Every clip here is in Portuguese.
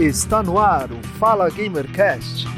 Está no ar o Fala Gamercast.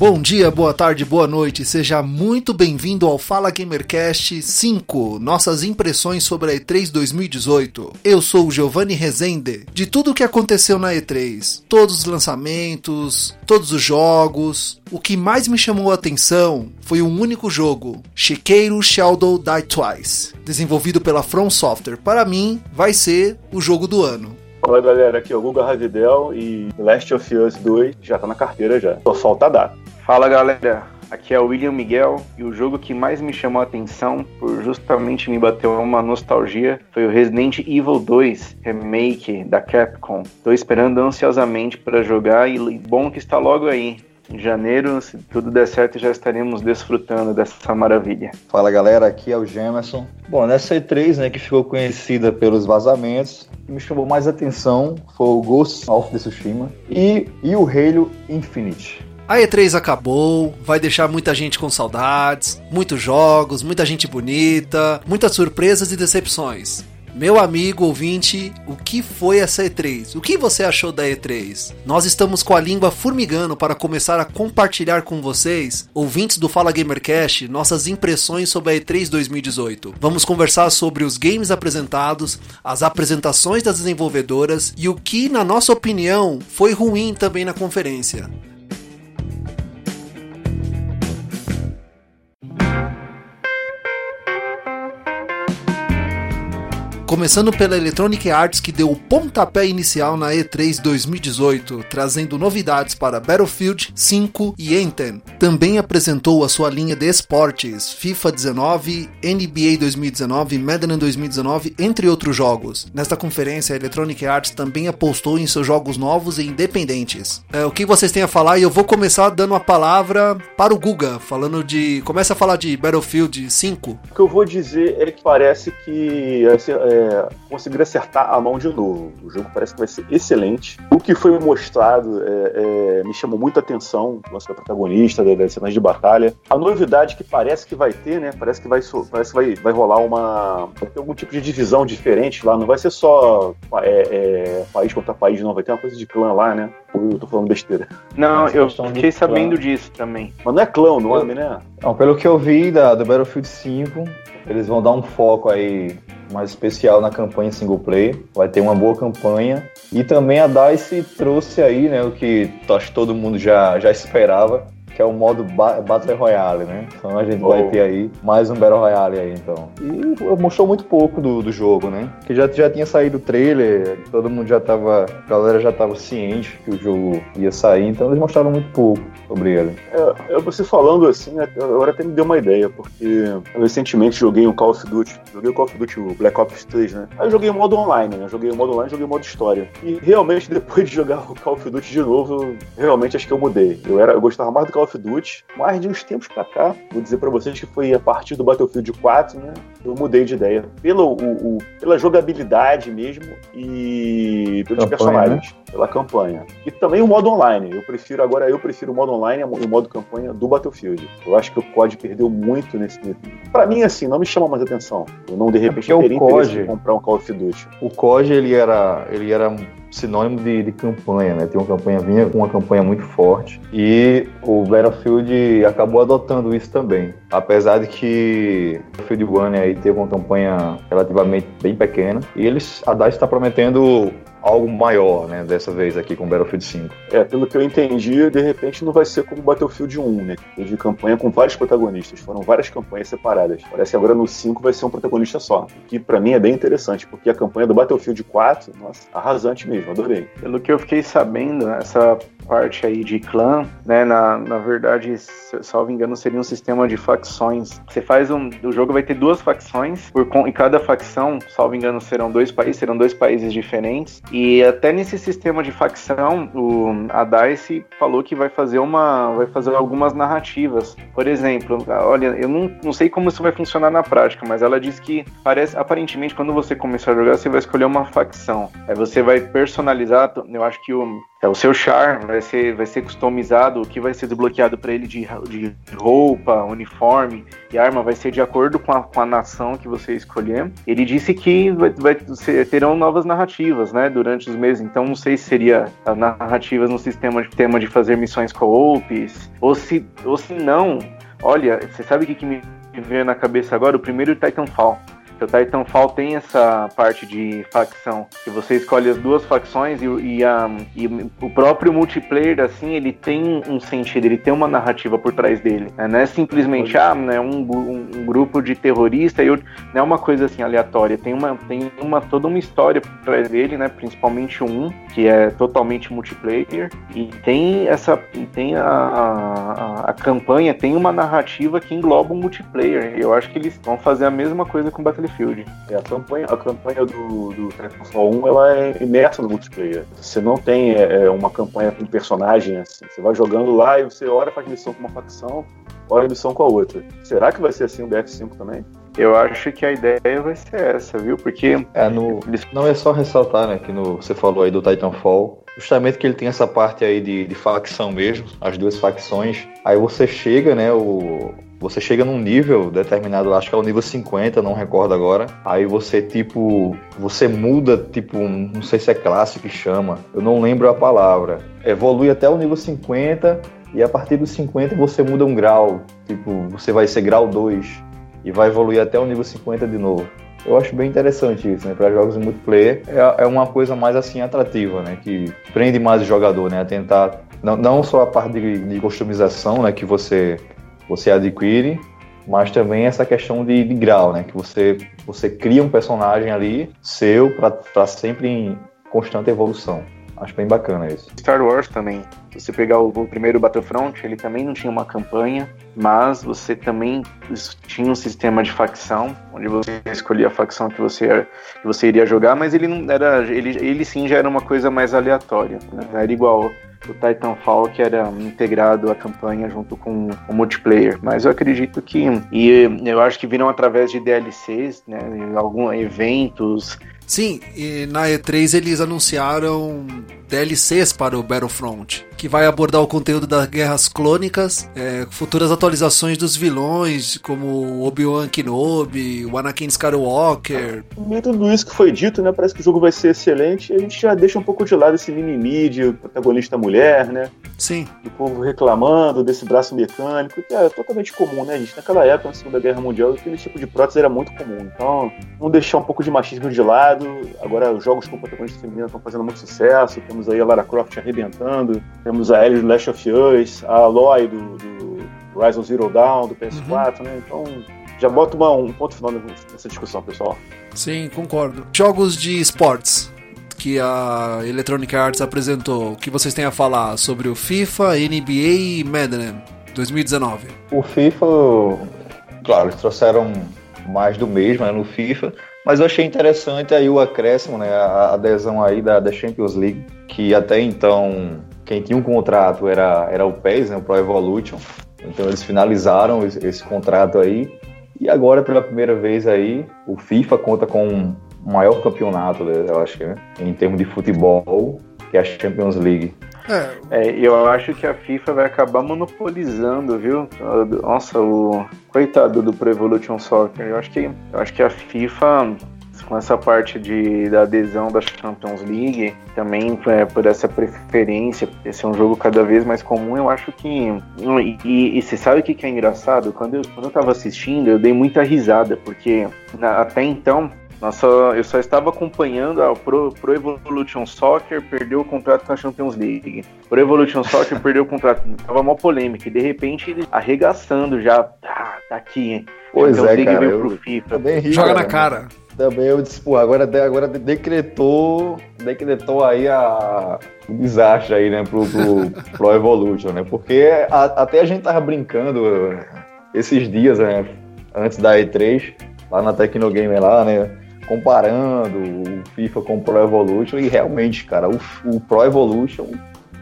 Bom dia, boa tarde, boa noite, seja muito bem-vindo ao Fala Gamercast 5, nossas impressões sobre a E3 2018. Eu sou o Giovanni Rezende. De tudo o que aconteceu na E3, todos os lançamentos, todos os jogos, o que mais me chamou a atenção foi um único jogo, Shikeru Shadow Die Twice, desenvolvido pela From Software. Para mim, vai ser o jogo do ano. Fala galera, aqui é o Guga Ravidel e Last of Us 2 já tá na carteira já. Só falta data. Fala galera, aqui é o William Miguel e o jogo que mais me chamou a atenção por justamente me bater uma nostalgia foi o Resident Evil 2 Remake da Capcom. Tô esperando ansiosamente para jogar e bom que está logo aí. Em janeiro, se tudo der certo, já estaremos desfrutando dessa maravilha. Fala galera, aqui é o Gemerson. Bom, nessa E3, né, que ficou conhecida pelos vazamentos, o que me chamou mais atenção foi o Ghost of Tsushima e, e o Halo Infinite. A E3 acabou, vai deixar muita gente com saudades, muitos jogos, muita gente bonita, muitas surpresas e decepções. Meu amigo ouvinte, o que foi essa E3? O que você achou da E3? Nós estamos com a língua formigando para começar a compartilhar com vocês, ouvintes do Fala Gamercast, nossas impressões sobre a E3 2018. Vamos conversar sobre os games apresentados, as apresentações das desenvolvedoras e o que, na nossa opinião, foi ruim também na conferência. Começando pela Electronic Arts, que deu o pontapé inicial na E3 2018, trazendo novidades para Battlefield 5 e Anthem. Também apresentou a sua linha de esportes, FIFA 19, NBA 2019, Madden 2019, entre outros jogos. Nesta conferência, a Electronic Arts também apostou em seus jogos novos e independentes. É, o que vocês têm a falar? E eu vou começar dando a palavra para o Guga, falando de. Começa a falar de Battlefield 5. O que eu vou dizer é que parece que. Assim, é, conseguir acertar a mão de novo. O jogo parece que vai ser excelente. O que foi mostrado é, é, me chamou muita atenção, o lance da protagonista, das cenas de batalha. A novidade que parece que vai ter, né? Parece que vai, parece que vai, vai rolar uma. Vai ter algum tipo de divisão diferente lá. Não vai ser só é, é país contra país, não. Vai ter uma coisa de clã lá, né? eu tô falando besteira? Não, eu fiquei sabendo disso também. Mas não é clã o nome, né? Não, pelo que eu vi da, do Battlefield 5, eles vão dar um foco aí mais especial na campanha single player. Vai ter uma boa campanha. E também a DICE trouxe aí, né, o que acho que todo mundo já, já esperava, que é o modo ba Battle Royale, né? Então a gente oh. vai ter aí mais um Battle Royale aí, então. E mostrou muito pouco do, do jogo, né? Que já, já tinha saído o trailer, todo mundo já tava, a galera já tava ciente que o jogo ia sair, então eles mostraram muito pouco sobre ele. É, você falando assim, agora até me deu uma ideia, porque eu recentemente joguei um Call of Duty, joguei o Call of Duty, o Black Ops 3, né? Aí eu joguei o modo online, né? Joguei o modo online, joguei o modo história. E realmente depois de jogar o Call of Duty de novo, realmente acho que eu mudei. Eu era, eu gostava mais do Call of Duty, mas de uns tempos pra cá, vou dizer para vocês que foi a partir do Battlefield 4, né? Eu mudei de ideia. Pelo, o, o pela jogabilidade mesmo e pelos campanha, personagens, né? Pela campanha. E também o modo online. Eu prefiro, agora eu prefiro o modo online e o modo campanha do Battlefield. Eu acho que o COD perdeu muito nesse. Pra mim, assim, não me chama mais atenção. Eu não, de é repente, é teria o COD, comprar um Call of Duty. O COD, ele era, ele era sinônimo de, de, campanha, né? Tem uma campanha, vinha com uma campanha muito forte e o Battlefield acabou adotando isso também. Apesar de que o Battlefield One aí teve uma campanha relativamente bem pequena e eles, a DICE está prometendo algo maior, né, dessa vez aqui com Battlefield 5. É, pelo que eu entendi, de repente não vai ser como Battlefield 1, né, de campanha com vários protagonistas, foram várias campanhas separadas. Parece que agora no 5 vai ser um protagonista só, que para mim é bem interessante, porque a campanha do Battlefield 4, nossa, arrasante mesmo, adorei. Pelo que eu fiquei sabendo, essa parte aí de clã, né? Na, na verdade, salvo engano, seria um sistema de facções. Você faz um. O jogo vai ter duas facções, por, e cada facção, salvo engano, serão dois países, serão dois países diferentes. E até nesse sistema de facção, o, a DICE falou que vai fazer uma. vai fazer algumas narrativas. Por exemplo, olha, eu não, não sei como isso vai funcionar na prática, mas ela diz que parece, aparentemente, quando você começar a jogar, você vai escolher uma facção. Aí você vai personalizar, eu acho que o É, o seu char vai ser, vai ser customizado, o que vai ser desbloqueado para ele de, de roupa, uniforme e arma vai ser de acordo com a, com a nação que você escolher. Ele disse que vai, vai ser, terão novas narrativas, né, durante os meses. Então não sei se seria narrativas no sistema de tema de fazer missões co-ops, ou se, ou se não. Olha, você sabe o que, que me veio na cabeça agora? O primeiro Titanfall o Titanfall tem essa parte de facção, que você escolhe as duas facções e, e, a, e o próprio multiplayer, assim, ele tem um sentido, ele tem uma narrativa por trás dele. Né? Não é simplesmente, ah, né, um, um, um grupo de terrorista e não é uma coisa assim aleatória. Tem uma, tem uma toda uma história por trás dele, né? Principalmente um, que é totalmente multiplayer. E tem essa. Tem a, a, a campanha, tem uma narrativa que engloba um multiplayer. Eu acho que eles vão fazer a mesma coisa com Battlefield Battlefield. É, a campanha, a campanha do, do Titanfall 1 ela é imersa no multiplayer. Você não tem é, é, uma campanha com personagem assim. Você vai jogando lá e você ora faz missão com uma facção, ora missão com a outra. Será que vai ser assim o BF5 também? Eu acho que a ideia vai ser essa, viu? Porque. É, no... Não é só ressaltar, né, que no... você falou aí do Titanfall, justamente que ele tem essa parte aí de, de facção mesmo, as duas facções. Aí você chega, né, o, você chega num nível determinado, acho que é o nível 50, não recordo agora. Aí você, tipo, você muda, tipo, não sei se é classe que chama, eu não lembro a palavra. Evolui até o nível 50 e a partir dos 50 você muda um grau. Tipo, você vai ser grau 2 e vai evoluir até o nível 50 de novo. Eu acho bem interessante isso, né? Para jogos multiplayer é, é uma coisa mais assim atrativa, né? Que prende mais o jogador, né? A tentar não, não só a parte de, de customização, né? Que você você adquire, mas também essa questão de, de grau, né? Que você, você cria um personagem ali seu para sempre em constante evolução. Acho bem bacana isso. Star Wars também. Se você pegar o, o, primeiro Battlefront, ele também não tinha uma campanha, mas você também tinha um sistema de facção, onde você escolhia a facção que você, que você iria jogar, mas ele não era. Ele, ele sim já era uma coisa mais aleatória. Né? Era igual o Titanfall que era integrado à campanha junto com o multiplayer. Mas eu acredito que e eu acho que viram através de DLCs, né, alguns eventos. Sim, e na E3 eles anunciaram DLCs para o Battlefront, que vai abordar o conteúdo das guerras clônicas, é, futuras atualizações dos vilões, como Obi-Wan Kenobi, o Anakin Skywalker. E tudo isso que foi dito, né? Parece que o jogo vai ser excelente a gente já deixa um pouco de lado esse mimimi de protagonista mulher, né? Sim. Do povo reclamando desse braço mecânico, que é totalmente comum, né, gente? Naquela época, na Segunda Guerra Mundial, aquele tipo de prótese era muito comum. Então, vamos deixar um pouco de machismo de lado. Agora, os jogos com protagonista feminina estão fazendo muito sucesso. Temos aí a Lara Croft arrebentando, temos a Ellie do Last of Us, a Aloy do, do Rise of Zero Dawn, do PS4, uhum. né? Então, já bota uma, um ponto final nessa discussão, pessoal. Sim, concordo. Jogos de esportes que a Electronic Arts apresentou, o que vocês têm a falar sobre o FIFA, NBA e Madden 2019? O FIFA, claro, eles trouxeram mais do mesmo né, no FIFA, mas eu achei interessante aí o acréscimo, né, a adesão aí da, da Champions League, que até então quem tinha um contrato era, era o PES, né, o Pro Evolution, então eles finalizaram esse, esse contrato aí, e agora pela primeira vez aí o FIFA conta com maior campeonato, né, eu acho que, né, em termos de futebol, que é a Champions League. É. é. eu acho que a FIFA vai acabar monopolizando, viu? Nossa, o coitado do Pro Evolution Soccer. Eu acho que, eu acho que a FIFA com essa parte de, da adesão da Champions League, também é, por essa preferência, por ser um jogo cada vez mais comum, eu acho que. E, e, e você sabe o que, que é engraçado? Quando eu, quando eu tava assistindo, eu dei muita risada, porque na, até então nossa, eu só estava acompanhando a Pro, Pro Evolution Soccer, perdeu o contrato com a Champions League. Pro Evolution Soccer perdeu o contrato, tava mó polêmica. E de repente ele arregaçando já, tá, tá aqui, hein? Pois Champions é, League cara, veio pro FIFA. Ri, Joga cara, na cara. Também eu disse, pô, agora, agora decretou, decretou aí a, o desastre aí, né, pro, pro Pro Evolution, né? Porque a, até a gente tava brincando esses dias, né, antes da E3, lá na Tecnogame lá, né? Comparando o FIFA com o Pro Evolution e realmente, cara, o, o Pro Evolution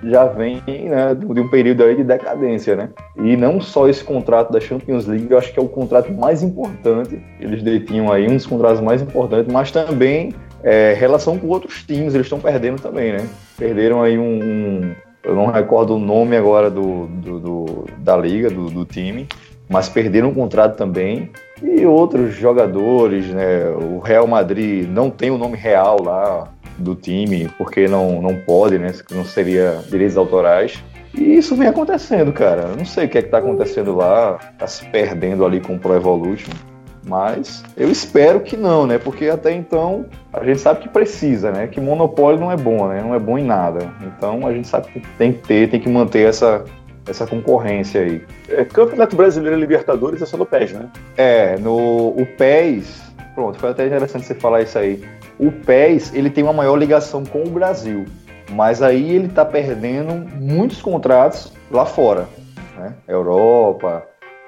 já vem né, de um período aí de decadência, né? E não só esse contrato da Champions League, eu acho que é o contrato mais importante, eles detinham aí um dos contratos mais importantes, mas também É, relação com outros times, eles estão perdendo também, né? Perderam aí um, um, Eu não recordo o nome agora do, do, do da liga, do, do, time, mas perderam um contrato também. E outros jogadores, né? O Real Madrid não tem o nome real lá do time, porque não, não pode, né? Não seria direitos autorais. E isso vem acontecendo, cara. Eu não sei o que é que tá acontecendo lá, tá se perdendo ali com o Pro Evolution. Mas eu espero que não, né? Porque até então a gente sabe que precisa, né? Que monopólio não é bom, né? Não é bom em nada. Então a gente sabe que tem que ter, tem que manter essa, essa concorrência aí. É, Campeonato Brasileiro e Libertadores é só no PES, né? É, no o PES, pronto, foi até interessante você falar isso aí. O PES, ele tem uma maior ligação com o Brasil, mas aí ele tá perdendo muitos contratos lá fora, né? Europa,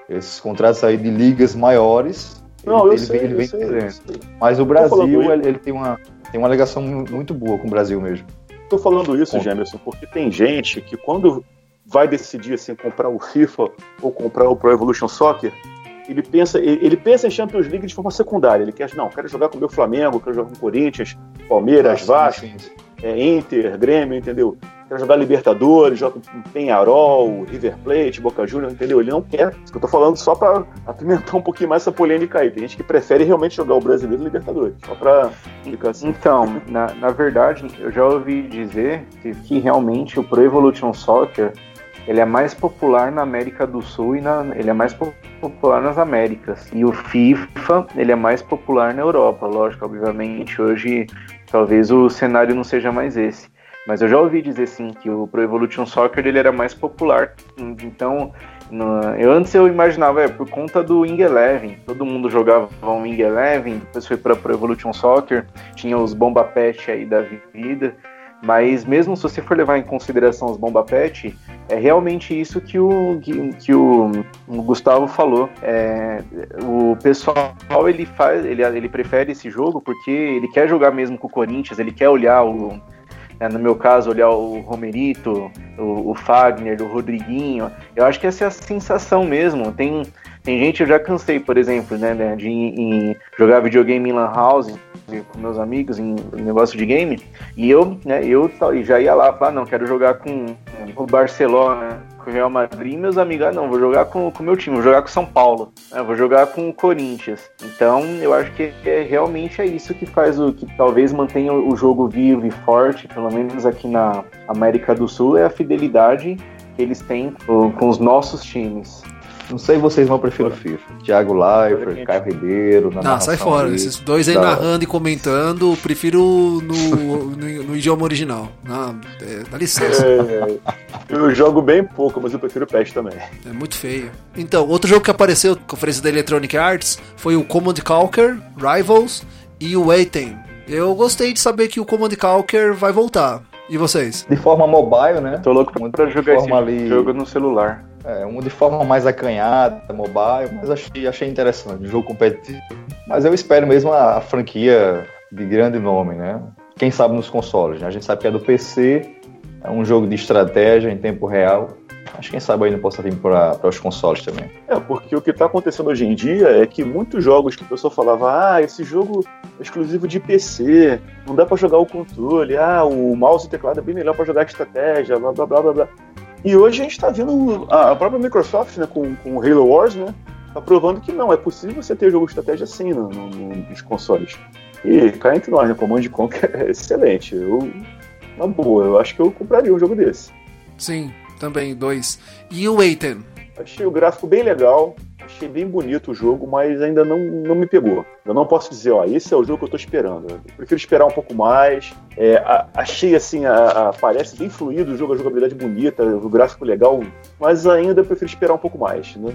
esses contratos aí de ligas maiores não, ele, eu sei, ele vem sei. Mas o Brasil, ele, ele, tem, uma, tem uma ligação muito boa com o Brasil mesmo. Tô falando isso, com... Gemerson, porque tem gente que quando vai decidir assim, comprar o FIFA ou comprar o Pro Evolution Soccer, ele pensa, ele, pensa em Champions League de forma secundária. Ele quer, não, quero jogar com o meu Flamengo, quero jogar com o Corinthians, Palmeiras, ah, Vasco, é, Inter, Grêmio, entendeu? quer jogar Libertadores, joga Penharol, River Plate, Boca Juniors, entendeu? Ele não quer. Isso que eu tô falando só pra apimentar um pouquinho mais essa polêmica aí. Tem gente que prefere realmente jogar o brasileiro Libertadores. Só pra explicar assim. Então, na, na verdade, eu já ouvi dizer que, que realmente o Pro Evolution Soccer ele é mais popular na América do Sul e na, ele é mais popular nas Américas. E o FIFA, ele é mais popular na Europa. Lógico, obviamente, hoje talvez o cenário não seja mais esse. Mas eu já ouvi dizer sim que o Pro Evolution Soccer ele era mais popular. Então, no, eu antes eu imaginava, é, por conta do Wing Eleven, todo mundo jogava um Wing Eleven, depois foi para Pro Evolution Soccer, tinha os Bomba Pet aí da vida. Mas mesmo se você for levar em consideração os Bomba Pet, é realmente isso que o, que, que o, Gustavo falou. É, o pessoal ele faz, ele, ele prefere esse jogo porque ele quer jogar mesmo com o Corinthians, ele quer olhar o, é, no meu caso, olhar o Romerito, o, o, Fagner, o Rodriguinho. Eu acho que essa é a sensação mesmo. Tem, tem gente, eu já cansei, por exemplo, né, né de jogar videogame em Lan House com meus amigos em, em negócio de game, e eu, né, eu já ia lá falar, não, quero jogar com o Barcelona, com o Real Madrid, meus amigos, ah, não, vou jogar com o meu time, vou jogar com o São Paulo, né, vou jogar com o Corinthians. Então, eu acho que é, realmente é isso que faz o que talvez mantenha o jogo vivo e forte, pelo menos aqui na América do Sul, é a fidelidade que eles têm com os nossos times. Não sei vocês, mas eu prefiro FIFA. Thiago Leifert, Caio Ribeiro. Na não, sai fora. Aí. Esses dois aí tá. narrando e comentando, prefiro no, no, no idioma original. Não, é, dá licença. É, eu jogo bem pouco, mas eu prefiro o PES também. É muito feio. Então, outro jogo que apareceu na conferência da Electronic Arts foi o Command Conquer, Rivals e o Waiting. Eu gostei de saber que o Command Conquer vai voltar. E vocês? De forma mobile, né? Tô louco pra jogar esse ali... jogo no celular. É, um de forma mais acanhada, mobile, mas achei, achei interessante, um jogo competitivo. Mas eu espero mesmo a, a, franquia de grande nome, né? Quem sabe nos consoles, né? A gente sabe que é do PC, é um jogo de estratégia em tempo real. Acho que quem sabe não possa vir para os consoles também. É, porque o que está acontecendo hoje em dia é que muitos jogos que o pessoal falava, ah, esse jogo é exclusivo de PC, não dá para jogar o controle, ah, o mouse e teclado é bem melhor para jogar estratégia, blá blá blá blá blá. E hoje a gente está vendo a própria Microsoft, né, com, com o Halo Wars, né, tá provando que não, é possível você ter jogo de estratégia assim no, no, nos consoles. E cá entre nós, né, Command Conquer é excelente. Eu, na boa, eu acho que eu compraria um jogo desse. Sim, também, dois. E o Aiden? Achei o gráfico bem legal, achei bem bonito o jogo, mas ainda não, não me pegou. Eu não posso dizer, ó, esse é o jogo que eu tô esperando. Eu prefiro esperar um pouco mais. É, a, achei assim, a, a, parece bem fluido o jogo, a jogabilidade bonita, o gráfico legal, mas ainda prefiro esperar um pouco mais. Né?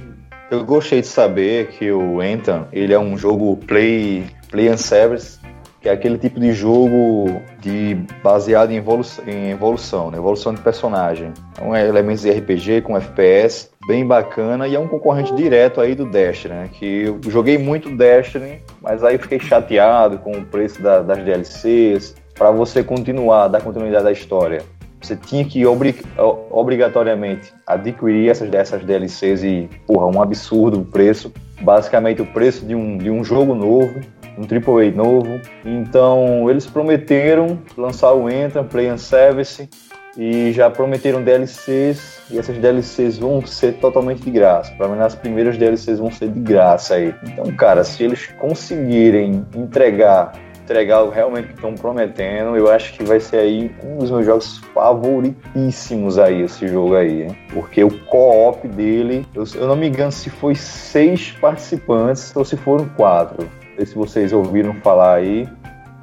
Eu gostei de saber que o Anthem, ele é um jogo play, play and service que é aquele tipo de jogo de baseado em evolução, em evolução, né? evolução de personagem. É elementos de RPG com FPS, bem bacana, e é um concorrente direto aí do Destiny, né? Que eu joguei muito Destiny, mas aí fiquei chateado com o preço da, das DLCs. Para você continuar, dar continuidade à história, você tinha que obrig, obrigatoriamente adquirir essas dessas DLCs e, porra, um absurdo o preço. Basicamente o preço de um, de um jogo novo um AAA novo. Então, eles prometeram lançar o Entra, Play and Service, e já prometeram DLCs, e essas DLCs vão ser totalmente de graça. Pelo menos as primeiras DLCs vão ser de graça aí. Então, cara, se eles conseguirem entregar entregar realmente o que estão prometendo, eu acho que vai ser aí um dos meus jogos favoritíssimos aí, esse jogo aí, hein? Porque o co-op dele, eu, eu, não me engano se foi seis participantes ou se foram quatro. Não sei se vocês ouviram falar aí,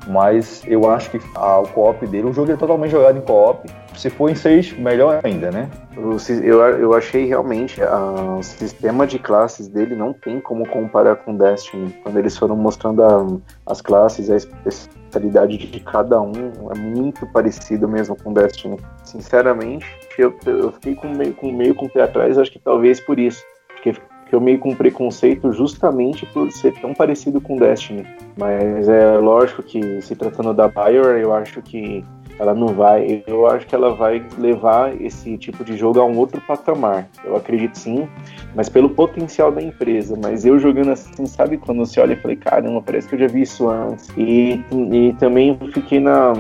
mas eu acho que ah, o co-op dele, o jogo é totalmente jogado em co-op, se for em seis, melhor ainda, né? Eu, eu achei realmente uh, o sistema de classes dele não tem como comparar com Destiny. Quando eles foram mostrando a, as classes, a especialidade de cada um, é muito parecido mesmo com Destiny. Sinceramente, eu, eu fiquei com meio, com meio com o pé atrás, acho que talvez por isso. Porque eu meio com preconceito justamente por ser tão parecido com Destiny. Mas é lógico que se tratando da Bioware, eu acho que ela não vai. Eu acho que ela vai levar esse tipo de jogo a um outro patamar. Eu acredito sim, mas pelo potencial da empresa. Mas eu jogando assim, sabe quando você olha e falei, caramba, parece que eu já vi isso antes. E, e também fiquei na,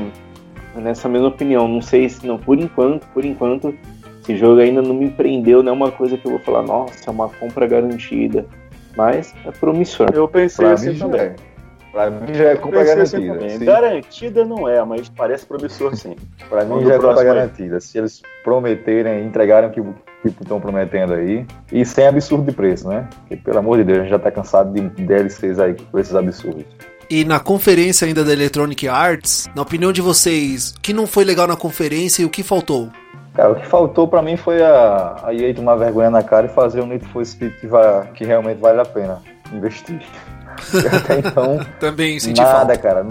nessa mesma opinião. Não sei se não, por enquanto, por enquanto, esse jogo ainda não me prendeu, não é uma coisa que eu vou falar, nossa, é uma compra garantida. Mas é promissor. Eu pensei pra assim também. É. Pra mim já é compra garantida. Assim garantida não é, mas parece promissor sim. Pra mim já é compra garantida. Se eles prometerem, entregarem o que estão prometendo aí, e sem absurdo de preço, né? Porque, pelo amor de Deus, a gente já tá cansado de DLCs aí com esses absurdos. E na conferência ainda da Electronic Arts, na opinião de vocês, o que não foi legal na conferência e o que faltou? Cara, o que faltou para mim foi a, a EA tomar vergonha na cara e fazer um Need for Speed que, vai, que realmente vale a pena investir. Até então, Também senti nada, falta. cara.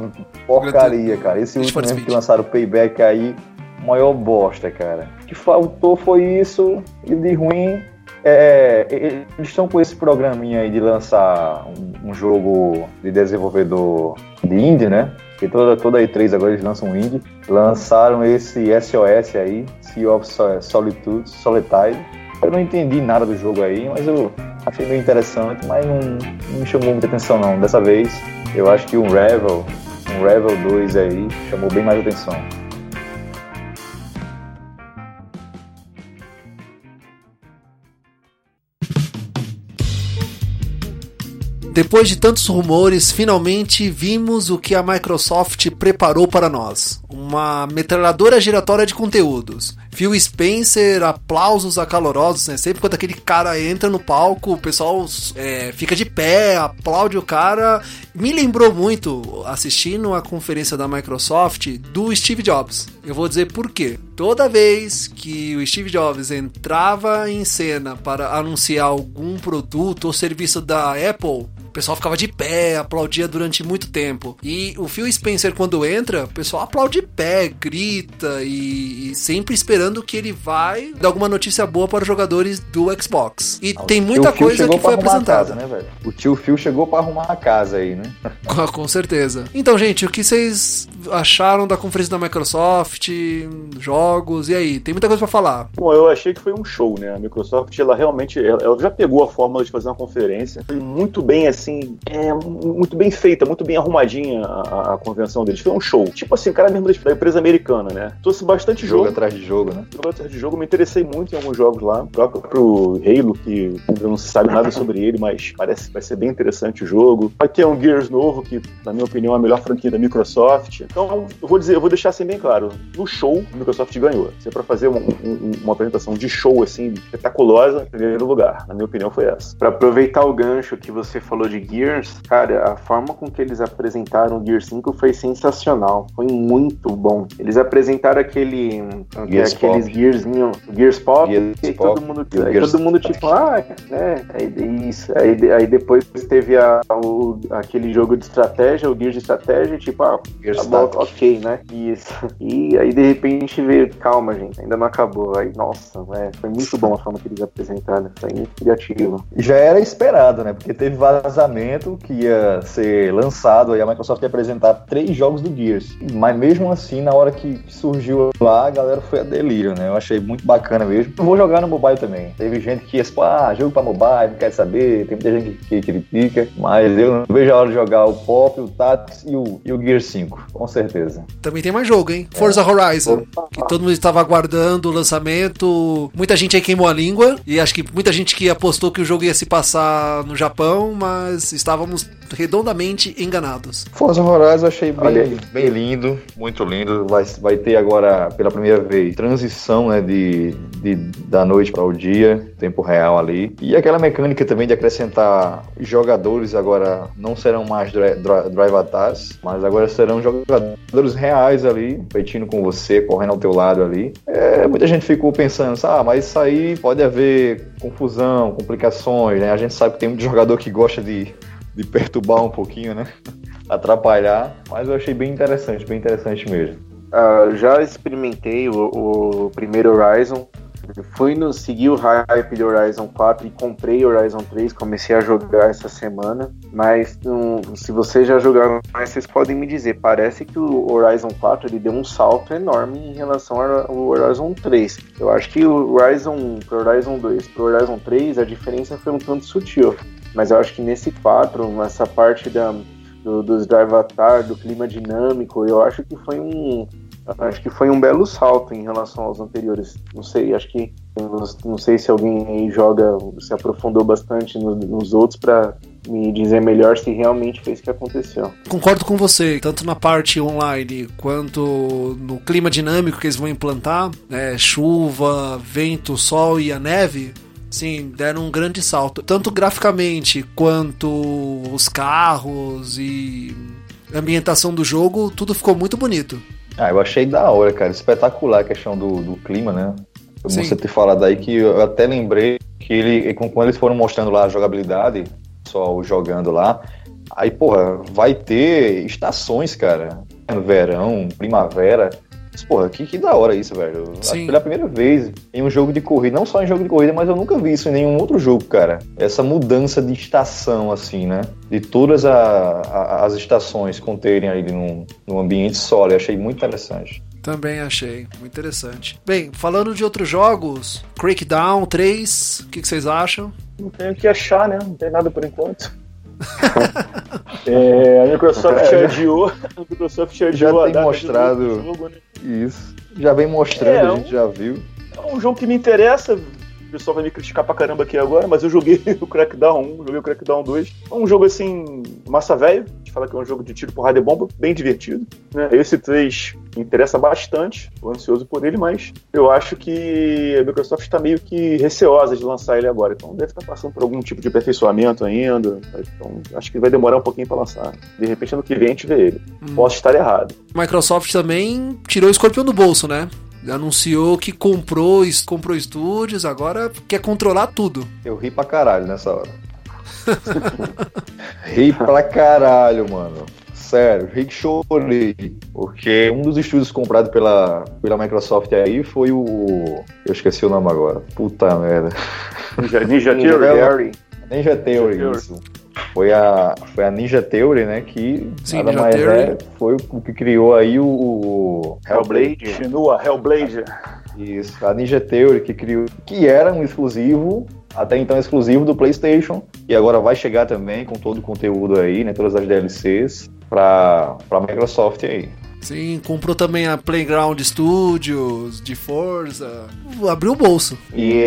Porcaria, cara. Esse último mesmo que lançaram o Payback aí, maior bosta, cara. O que faltou foi isso, e de ruim, é, eles estão com esse programinha aí de lançar um, um, jogo de desenvolvedor de indie, né? Porque toda, toda E3 agora eles lançam um indie. Lançaram esse SOS aí, Sea of Solitude, Solitude. Eu não entendi nada do jogo aí, mas eu achei meio interessante, mas não, não me chamou muita atenção não. Dessa vez, eu acho que um Revel, um Revel 2 aí, chamou bem mais atenção. Depois de tantos rumores, finalmente vimos o que a Microsoft preparou para nós: uma metralhadora giratória de conteúdos. Phil Spencer, aplausos acalorosos, né? Sempre quando aquele cara entra no palco, o pessoal é, fica de pé, aplaude o cara. Me lembrou muito, assistindo a conferência da Microsoft, do Steve Jobs. Eu vou dizer por quê. Toda vez que o Steve Jobs entrava em cena para anunciar algum produto ou serviço da Apple, o pessoal ficava de pé, aplaudia durante muito tempo. E o Phil Spencer, quando entra, o pessoal aplaude de pé, grita e, e sempre esperando que ele vai dar alguma notícia boa para os jogadores do Xbox. E ah, tem muita coisa que foi apresentada. Casa, né, o tio Phil chegou para arrumar a casa aí, né? Com certeza. Então, gente, o que vocês acharam da conferência da Microsoft, jogos, e aí? Tem muita coisa para falar. Bom, eu achei que foi um show, né? A Microsoft, ela realmente, ela já pegou a fórmula de fazer uma conferência, foi muito bem assim assim, é, muito bem feita, muito bem arrumadinha a, a, convenção deles. Foi um show. Tipo assim, o cara mesmo da empresa americana, né? Trouxe bastante jogo. Jogo atrás de jogo, né? Jogo atrás de jogo. Me interessei muito em alguns jogos lá. O próprio Halo, que não se sabe nada sobre ele, mas parece que vai ser bem interessante o jogo. Vai ter um Gears novo, que, na minha opinião, é a melhor franquia da Microsoft. Então, eu vou dizer, eu vou deixar assim bem claro. No show, a Microsoft ganhou. Se é pra fazer um, um, uma apresentação de show, assim, espetaculosa, em primeiro lugar. Na minha opinião, foi essa. Pra aproveitar o gancho que você falou de Gears, cara, a forma com que eles apresentaram o Gear 5 foi sensacional. Foi muito bom. Eles apresentaram aquele. Gears aqueles Pop. Gearzinho, Gears Pop, Gears e Pop, todo mundo, aí todo mundo tipo, ah, é, é isso. Aí, aí depois teve a, o, aquele jogo de estratégia, o Gears de estratégia, tipo, ah, Gears tá Exato. ok, né? Isso. E aí de repente veio, calma, gente, ainda não acabou. Aí, nossa, é, foi muito bom a forma que eles apresentaram, foi muito criativo. Já era esperado, né? Porque teve vazamento que ia ser lançado, aí a Microsoft ia apresentar três jogos do Gears. Mas mesmo assim, na hora que surgiu lá, a galera foi a delírio, né? Eu achei muito bacana mesmo. Eu vou jogar no mobile também. Teve gente que ia, ah, jogo pra mobile, não quer saber, tem muita gente que critica, mas eu não vejo a hora de jogar o Pop, o Tactics e o, e o Gear 5, com certeza. Também tem mais jogo, hein? Forza Horizon, que todo mundo estava aguardando o lançamento. Muita gente aí queimou a língua e acho que muita gente que apostou que o jogo ia se passar no Japão, mas estávamos redondamente enganados. Forza Horizon eu achei bem, bem lindo, muito lindo. Vai, vai ter agora, pela primeira vez, transição né, de, de da noite para o dia, tempo real ali. E aquela mecânica também de acrescentar jogadores agora não serão mais dri, dri, drive avatars, mas agora serão jogadores reais ali, competindo com você, correndo ao teu lado ali. É, muita gente ficou pensando, ah, mas isso aí pode haver confusão, complicações, né? A gente sabe que tem muito jogador que gosta de de perturbar um pouquinho, né? Atrapalhar, mas eu achei bem interessante, bem interessante mesmo. Uh, já experimentei o, o, primeiro Horizon, fui no seguir o hype de Horizon 4 e comprei Horizon 3, comecei a jogar essa semana, mas um, se vocês já jogaram mais, vocês podem me dizer, parece que o Horizon 4 ele deu um salto enorme em relação ao Horizon 3. Eu acho que o Horizon pro Horizon 2 pro Horizon 3 a diferença foi um tanto sutil. Mas eu acho que nesse 4, essa parte da, do, dos drive avatar, do clima dinâmico, eu acho que foi um. Acho que foi um belo salto em relação aos anteriores. Não sei, acho que. Não sei se alguém aí joga, se aprofundou bastante nos, nos outros para me dizer melhor se realmente foi isso que aconteceu. Concordo com você, tanto na parte online quanto no clima dinâmico que eles vão implantar, né, chuva, vento, sol e a neve, Sim, deram um grande salto. Tanto graficamente quanto os carros e a ambientação do jogo, tudo ficou muito bonito. Ah, eu achei da hora, cara. Espetacular a questão do, do clima, né? Sim. você ter falado aí, que eu até lembrei que ele, quando eles foram mostrando lá a jogabilidade, só jogando lá, aí, porra, vai ter estações, cara. Verão, primavera. Mas, porra, que, que da hora isso, velho. Sim. Pela primeira vez em um jogo de corrida, não só em jogo de corrida, mas eu nunca vi isso em nenhum outro jogo, cara. Essa mudança de estação, assim, né? De todas a, a, as estações conterem ali num, num ambiente solo. Eu achei muito interessante. Também achei, muito interessante. Bem, falando de outros jogos, Crackdown 3, o que, que vocês acham? Não tenho o que achar, né? Não tem nada por enquanto. É, a Microsoft é, adiou. A Microsoft adiou já tem mostrado jogo, né? isso. Já vem mostrando, é, a gente já viu. É um jogo que me interessa. O pessoal vai me criticar pra caramba aqui agora, mas eu joguei o Crackdown 1, joguei o Crackdown 2. É um jogo assim, massa velho. Gente fala que é um jogo de tiro, porrada e bomba, bem divertido. Né? Esse 3 me interessa bastante, tô ansioso por ele, mas eu acho que a Microsoft está meio que receosa de lançar ele agora. Então deve estar tá passando por algum tipo de aperfeiçoamento ainda. Então acho que vai demorar um pouquinho para lançar. De repente ano que vem a gente vê ele. Hum. Posso estar errado. Microsoft também tirou o escorpião do bolso, né? anunciou que comprou, comprou estúdios, agora quer controlar tudo. Eu ri pra caralho nessa hora. ri pra caralho, mano. Sério, ri que chorei. Porque um dos estúdios comprados pela, pela Microsoft aí foi o. Eu esqueci o nome agora. Puta merda. Ninja, Ninja Theory. Ninja Theory, Ninja isso. Foi a, foi a Ninja Theory, né? Que Sim, nada Ninja mais Theory. é, foi o que criou aí o, o Hellblade. Continua, Hellblade. Isso, a Ninja Theory que criou, que era um exclusivo, até então exclusivo do PlayStation, e agora vai chegar também com todo o conteúdo aí, né? Todas as DLCs para a Microsoft aí. Sim, comprou também a Playground Studios, de Forza. Abriu o bolso. E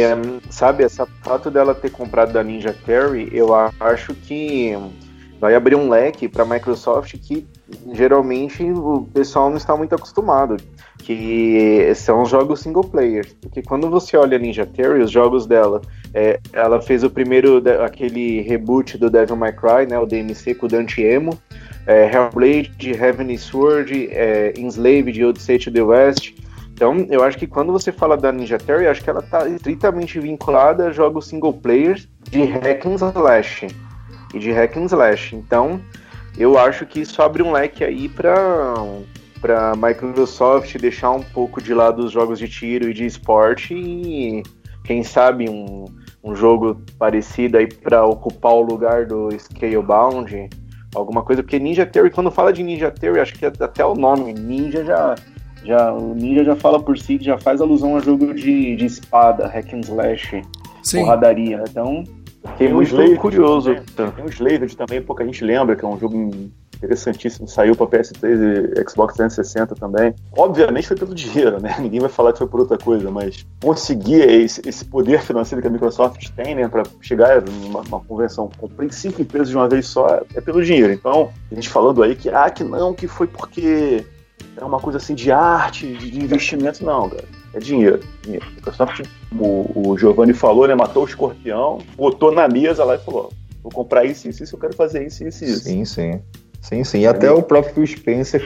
sabe, essa fato dela ter comprado da Ninja Theory, eu acho que vai abrir um leque para a Microsoft que geralmente o pessoal não está muito acostumado, que são jogos single player. Porque quando você olha Ninja Theory, os jogos dela, é, ela fez o primeiro, aquele reboot do Devil May Cry, né, o DMC com o Dante Emo, é, Hellblade, Heavenly Sword, é, Enslaved, Odyssey to the West. Então, eu acho que quando você fala da Ninja Theory, acho que ela está estritamente vinculada a jogos single player de hack and slash. E de hack and slash. Então, eu acho que isso abre um leque aí para pra Microsoft deixar um pouco de lado os jogos de tiro e de esporte e quem sabe um, um jogo parecido aí pra ocupar o lugar do Scalebound, alguma coisa, porque Ninja Theory, quando fala de Ninja Theory, acho que até o nome Ninja já já o Ninja já fala por si, já faz alusão a jogo de, de espada, hack and slash, Sim. porradaria. Então, fiquei Tem o muito Slaved curioso. também. Tem o Slaved também, pouca gente lembra, que é um jogo interessantíssimo. Saiu pra PS3 e Xbox 360 também. Obviamente foi pelo dinheiro, né? Ninguém vai falar que foi por outra coisa, mas conseguir esse, esse poder financeiro que a Microsoft tem, né, pra chegar numa, numa convenção, comprei cinco empresas de uma vez só, é pelo dinheiro. Então, a gente falando aí que, ah, que não, que foi porque é uma coisa assim de arte, de investimento, não, cara. É dinheiro. dinheiro. O, o Giovanni falou, né? Matou o escorpião, botou na mesa lá e falou: vou comprar isso, isso, isso, eu quero fazer isso, isso, isso. Sim, sim. Sim, sim. E até o próprio Spencer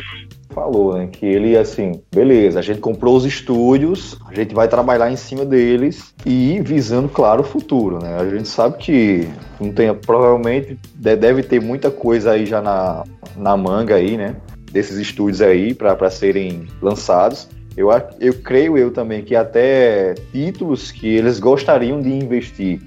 falou, né? Que ele, assim, beleza, a gente comprou os estúdios, a gente vai trabalhar em cima deles e visando, claro, o futuro, né? A gente sabe que não tem, provavelmente de- deve ter muita coisa aí já na, na manga aí, né? Desses estúdios aí para serem lançados. Eu, eu creio eu também que até títulos que eles gostariam de investir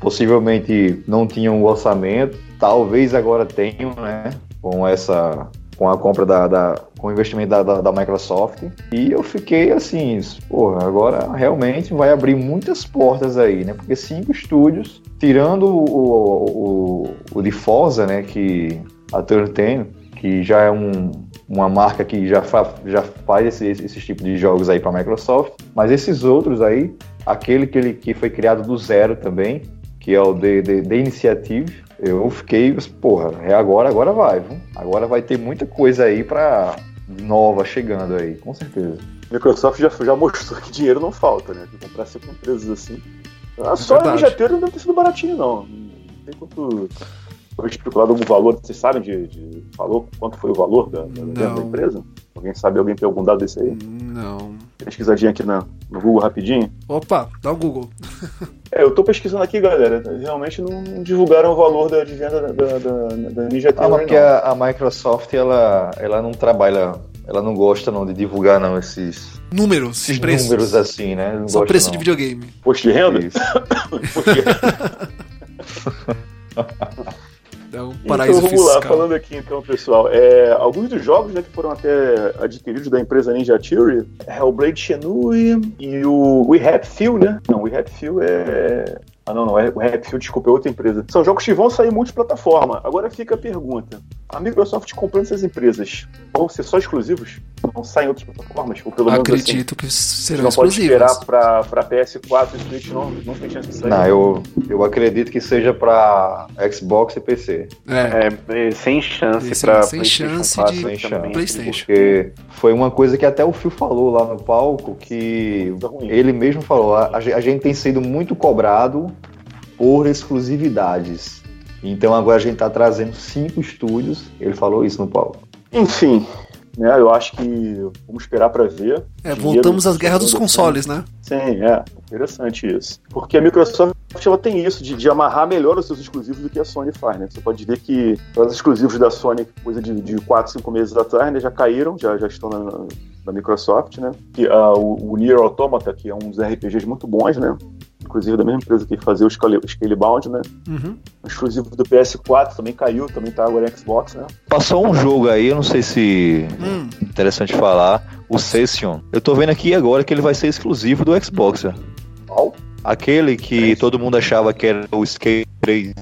possivelmente não tinham o orçamento, talvez agora tenham, né? Com essa. Com a compra da. da- com o investimento da, da, da Microsoft. E eu fiquei assim, porra, agora realmente vai abrir muitas portas aí, né? Porque cinco estúdios, tirando o, o, o de Forza, né? Que a Turn 10, que já é um, uma marca que já, fa, já faz esse, esse, esse tipo de jogos aí para a Microsoft, mas esses outros aí, aquele que, ele, que foi criado do zero também, que é o The, The, The Initiative, eu fiquei, porra, é agora, agora vai, viu? Agora vai ter muita coisa aí pra nova chegando aí, com certeza. Microsoft já, já mostrou que dinheiro não falta, né? Que comprar cinco empresas assim. A Sony verdade. já teve não deve ter sido baratinho, não. Não tem quanto. Foi especulado algum valor, vocês sabem de, de. Falou quanto foi o valor da, da, venda da empresa? Alguém sabe, alguém tem algum dado desse aí? Não. Pesquisadinha aqui na, no Google rapidinho. Opa, dá o Google. É, eu tô pesquisando aqui, galera. Realmente não divulgaram o valor da, de venda da, da, da, da Ninja Ah, Theory, mas porque não. a, a Microsoft, ela, ela não trabalha, ela não gosta não de divulgar não esses, Números, esses preços. números assim, né? Não Só gosta, preço não. de videogame. Posto de renda? Isso. Posto de renda. Um Então paraíso vamos fiscal. lá, falando aqui então, pessoal. É, alguns dos jogos né, que foram até adquiridos da empresa Ninja Theory, Hellblade Shenmue e o We Happy Few, né? Não, We Happy Few é... Ah, não, não, é o Happy Few, desculpa, é outra empresa. São jogos que vão sair multiplataforma. Agora fica a pergunta. A Microsoft comprando essas empresas vão ser só exclusivos? Não saem em outras plataformas? Ou pelo menos assim, Acredito que a gente serão não pode exclusivos. esperar pra PS4 e Switch, não, não tem chance de sair. Não, eu, eu acredito que seja pra Xbox e PC. É, É, é, sem chance pra é sem chance 4 de- Sem também. chance. PlayStation. Porque foi uma coisa que até o Phil falou lá no palco, que ele mesmo falou, a, a gente tem sido muito cobrado por exclusividades. Então agora a gente tá trazendo cinco estúdios, ele falou isso no palco. Enfim, né, eu acho que vamos esperar pra ver. é, voltamos às guerras dos consoles, né? Sim, é. Interessante isso. Porque a Microsoft ela tem isso de, de amarrar melhor os seus exclusivos do que a Sony faz, né? Você pode ver que os exclusivos da Sony, coisa de, de 4, 5 meses atrás, né, já caíram, já, já estão na, na Microsoft, né? Que, ah, o, o Nier Automata, que é um dos RPGs muito bons, né? Inclusive da mesma empresa que fazia o Scale- o Scalebound, né? Uhum. O exclusivo do PS4 também caiu, também tá agora em Xbox, né? Passou um jogo aí, eu não sei se Hum, interessante falar, o Session. Eu tô vendo aqui agora que ele vai ser exclusivo do Xbox. né? Qual? Aquele que todo mundo achava que era o Skate 3,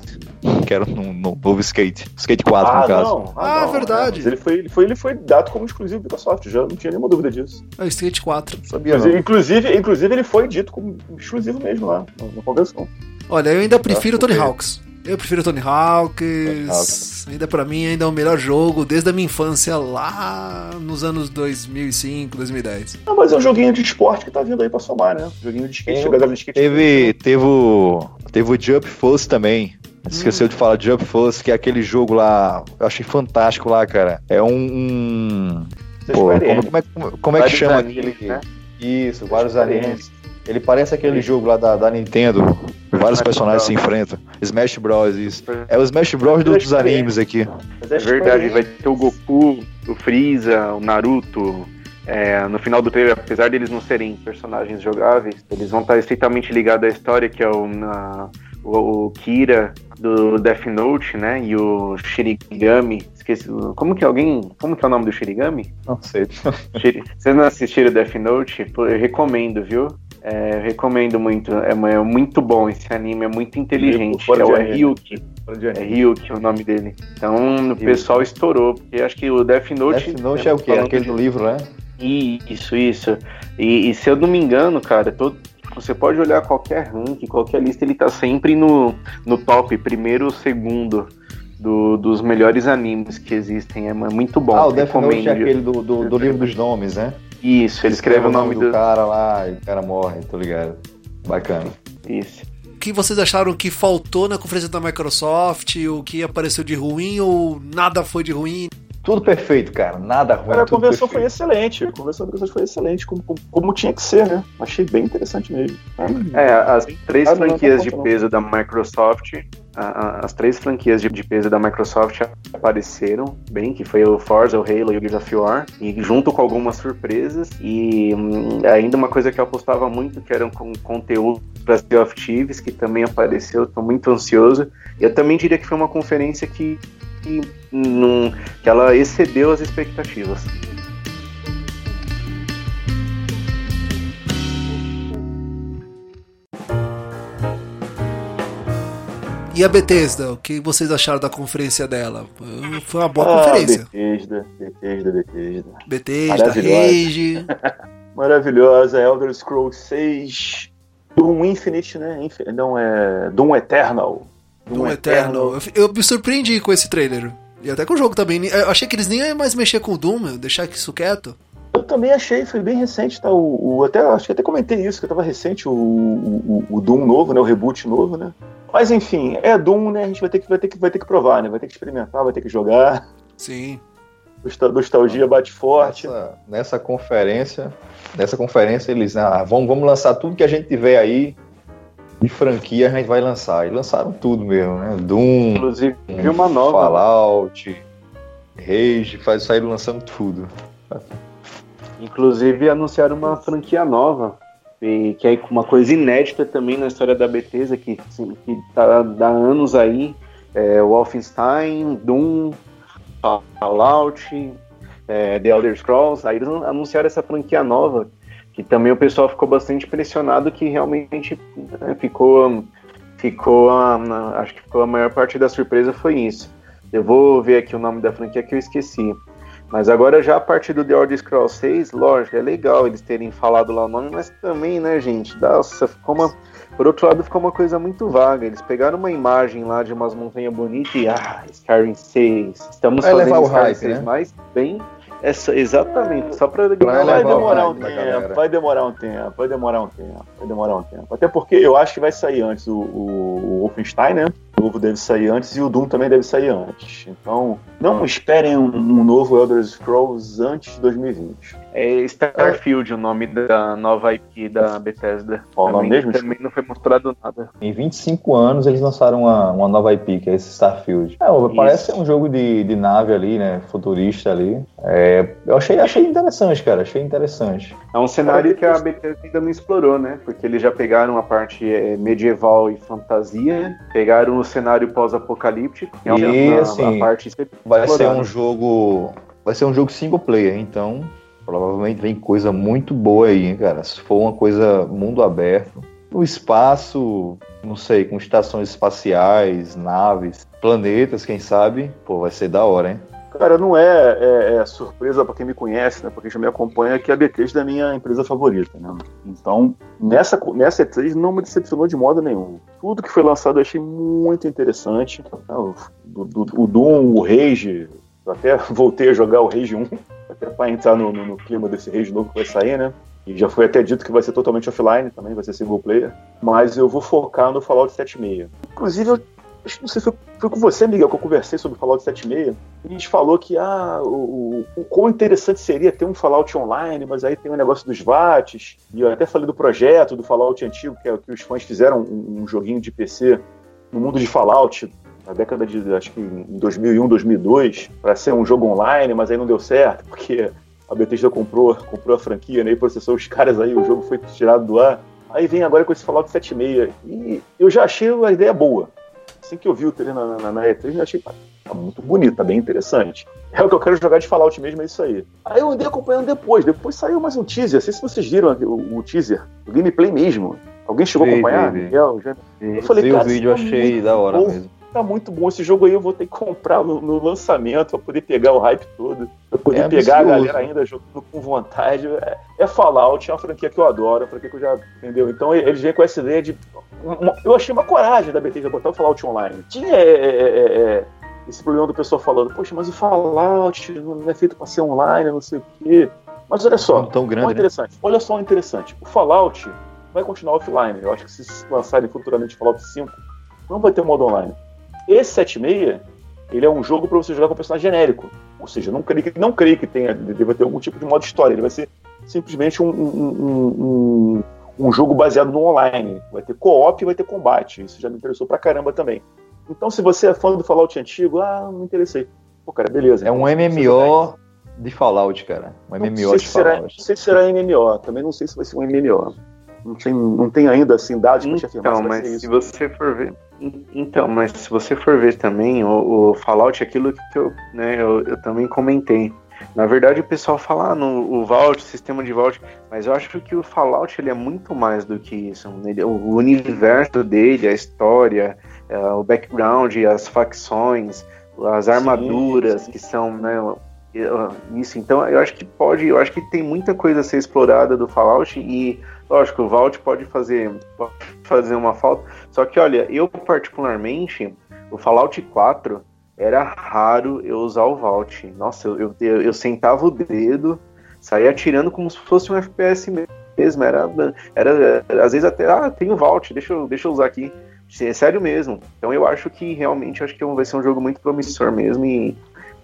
que era no, no novo Skate. Skate 4, ah, no caso. não. Ah, não, verdade. é, mas ele foi, ele, foi, ele foi dado como exclusivo Microsoft, já não tinha nenhuma dúvida disso. é o Street 4. Sabia Inclusive, não. inclusive, inclusive, ele foi dito como exclusivo mesmo lá, na, convenção. Olha, eu ainda prefiro por Tony? Hawks. Eu prefiro Tony Hawks. Ainda pra mim, ainda é o melhor jogo desde a minha infância lá nos anos 2005, 2010. Não, mas é um joguinho de esporte que tá vindo aí pra somar, né? Joguinho de skate, jogador de skate. Teve, teve, o, teve o Jump Force também. Esqueceu de falar de Jump Force, que é aquele jogo lá. Eu achei fantástico lá, cara. É um. um- pô, como, como é, como, como é que Vários chama aquele. né? Isso, vários animes. Ele parece aquele jogo lá da, da Nintendo vários personagens se enfrentam. Smash Bros, isso. É o Smash Bros dos, dos animes aqui. É verdade, vai ter o Goku, o Freeza, o Naruto. É, no final do trailer, apesar deles não serem personagens jogáveis, eles vão estar estritamente ligados à história, que é o, na, o, o Kira do Death Note, né? E o Shirigami. Esqueci. Como que alguém. Como que é o nome do Shirigami? Não sei. Shiri- Vocês não assistiram Death Note? Eu recomendo, viu? É, eu recomendo muito. É, é muito bom esse anime, é muito inteligente. Fora É o anime. Ryuki. É Ryuki o nome dele. Então o pessoal estourou, porque acho que o Death Note. Death Note é o quê? Aquele do livro, né? Isso, isso. E, e se eu não me engano, cara, todo, você pode olhar qualquer ranking, qualquer lista, ele tá sempre no, no top, primeiro ou segundo do- dos melhores animes que existem. É muito bom. ah, o Death Note é aquele do, do, do livro dos nomes, né? Isso, ele escreve o nome do, do. cara lá e o cara morre, tô ligado. Bacana. Isso. O que vocês acharam que faltou na conferência da Microsoft? O que apareceu de ruim ou nada foi de ruim? Tudo perfeito, cara. Nada ruim. Cara, a convenção foi excelente. A convenção foi excelente, como, como, como tinha que ser, né? Achei bem interessante mesmo. É, as três Ah, franquias de conta, não. peso da Microsoft, a- a- as três franquias de, de peso da Microsoft apareceram bem, que foi o Forza, o Halo e o Gears of War, e junto com algumas surpresas, e hum, ainda uma coisa que eu apostava muito, que eram com conteúdo para Sea of Thieves, que também apareceu, estou muito ansioso, e eu também diria que foi uma conferência que, que, não- que ela excedeu as expectativas. E a Bethesda, o que vocês acharam da conferência dela? Foi uma boa Ah, conferência. Bethesda, Bethesda, Bethesda. Bethesda, Maravilhosa. Rage. Maravilhosa, Elder Scrolls 6, Doom Infinite, né? Não, é Doom Eternal. Doom Eternal. Eu, eu me surpreendi com esse trailer. E até com o jogo também. Eu achei que eles nem iam mais mexer com o Doom, meu, deixar isso quieto. Eu também achei, foi bem recente, tá? O, o- até, acho que até comentei isso, que tava recente o, o, o Doom novo, né? O reboot novo, né? Mas enfim, é Doom, né? A gente vai ter que, vai ter que, vai ter que provar, né? Vai ter que experimentar, vai ter que jogar. Sim. Nostal- Nostalgia bate forte. Nessa, nessa conferência, nessa conferência eles, ah, vamos, vamos lançar tudo que a gente tiver aí de franquia, a gente vai lançar. E lançaram tudo mesmo, né? Doom, Inclusive, uma nova. Fallout, Rage, faz, saíram lançando tudo. Inclusive anunciaram uma franquia nova, e que é uma coisa inédita também na história da Bethesda, que, assim, que tá há anos aí, é, Wolfenstein, Doom, Fallout, é, The Elder Scrolls, aí eles anunciaram essa franquia nova, que também o pessoal ficou bastante impressionado, que realmente né, ficou, ficou a- acho que ficou a maior parte da surpresa foi isso. Eu vou ver aqui o nome da franquia que eu esqueci. Mas agora já a partir do The Elder Scrolls 6, lógico, é legal eles terem falado lá o nome, mas também, né, gente, nossa, ficou uma... Por outro lado, ficou uma coisa muito vaga. Eles pegaram uma imagem lá de umas montanhas bonitas e, ah, Skyrim 6. Estamos Vai fazendo levar o Skyrim hype, 6 né? mais bem... Essa, exatamente, só pra Vai demorar um tempo, vai demorar um tempo, vai demorar um tempo, vai demorar um tempo. Até porque eu acho que vai sair antes o, o, o Wolfenstein, né? O novo deve sair antes e o Doom também deve sair antes. Então, não esperem um, um novo Elder Scrolls antes de 2020. É Starfield o nome da nova IP da Bethesda. Qual o nome também, mesmo? também não foi mostrado nada. Em 25 anos eles lançaram uma, uma nova IP, que é esse Starfield. É, parece ser um jogo de, de nave ali, né? Futurista ali. É, eu achei, achei interessante, cara. Achei interessante. É um cenário que a Bethesda ainda não explorou, né? Porque eles já pegaram a parte eh, medieval e fantasia, pegaram o cenário pós-apocalíptico, é E, a, assim, a parte Vai ser um jogo. Vai ser um jogo single player, então provavelmente vem coisa muito boa aí, hein, cara. Se for uma coisa mundo aberto, no espaço, não sei, com estações espaciais, naves, planetas, quem sabe, pô, vai ser da hora, hein? Cara, não é, é- é surpresa pra quem me conhece, né? Porque já me acompanha que a Bethesda é a minha empresa favorita, né? Então, nessa, nessa E3 não me decepcionou de modo nenhum. Tudo que foi lançado eu achei muito interessante. né? O, do- o Doom, o Rage, eu até voltei a jogar o Rage 1, até pra entrar no, no- no clima desse Rage novo que vai sair, né? E já foi até dito que vai ser totalmente offline também, vai ser single player. Mas eu vou focar no Fallout 76. Inclusive, eu não sei, foi, foi, com você, Miguel, que eu conversei sobre o Fallout 76. A gente falou que ah, o, o, quão interessante seria ter um Fallout online, mas aí tem o um negócio dos VATs. E eu até falei do projeto do Fallout antigo, que é o que os fãs fizeram um, um joguinho de PC no mundo de Fallout na década de, acho que em 2001, 2002, para ser um jogo online, mas aí não deu certo, porque a Bethesda comprou, comprou a franquia né, e processou os caras aí, o jogo foi tirado do ar. Aí vem agora com esse Fallout 76. E eu já achei a ideia boa. Assim que eu vi o trailer na, na, na E3, eu achei, tá muito bonito, tá bem interessante. É o que eu quero jogar de Fallout mesmo, é isso aí. Aí eu andei acompanhando depois. Depois saiu mais um teaser. Não sei se vocês viram o, o teaser, o gameplay mesmo. Alguém chegou a acompanhar? Vi, vi. Eu, já... eu falei, vi cara, o vídeo, tá achei da hora bom. mesmo tá muito bom. Esse jogo aí eu vou ter que comprar no, no lançamento pra poder pegar o hype todo. Pra poder é pegar a galera ainda jogando com vontade. É, é Fallout, é uma franquia que eu adoro, uma franquia que eu já. Entendeu? Então eles vêm com essa ideia de. Uma, eu achei uma coragem da Bethesda botar o Fallout online. Tinha é, é, é, é, esse problema do pessoal falando, poxa, mas o Fallout não é feito pra ser online, não sei o quê. Mas olha só, tão grande, né? interessante. Olha só o interessante. O Fallout vai continuar offline. Eu acho que se lançarem futuramente Fallout 5, não vai ter modo online. Esse 76, ele é um jogo para você jogar com um personagem genérico. Ou seja, não creio que, não creio que tenha, deva ter algum tipo de modo história. Ele vai ser simplesmente um, um, um, um jogo baseado no online. Vai ter co-op e vai ter combate. Isso já me interessou pra caramba também. Então, se você é fã do Fallout antigo, ah, não me interessei. Pô, cara, beleza. É um MMO de Fallout, cara. Um não MMO de será, Fallout. Não sei se será MMO. Também não sei se vai ser um MMO. Não tem, não tem ainda assim dados para te afirmar. Então, mas se você for ver, então, mas se você for ver também, o, o Fallout, aquilo que eu, né, eu, eu, também comentei. Na verdade, o pessoal fala ah, no o Vault, sistema de Vault, mas eu acho que o Fallout ele é muito mais do que isso. Ele, o universo dele, a história, é, o background, as facções, as armaduras sim, sim. que são, né, isso. Então, eu acho que pode, eu acho que tem muita coisa a ser explorada do Fallout e Lógico, o Vault pode fazer, pode fazer uma falta. Só que, olha, eu particularmente, o Fallout 4 era raro eu usar o Vault. Nossa, eu, eu, eu sentava o dedo, saía atirando como se fosse um FPS mesmo. Era, era às vezes até, ah, tem o Vault, deixa eu, deixa eu usar aqui. É sério mesmo. Então eu acho que realmente acho que vai ser um jogo muito promissor mesmo e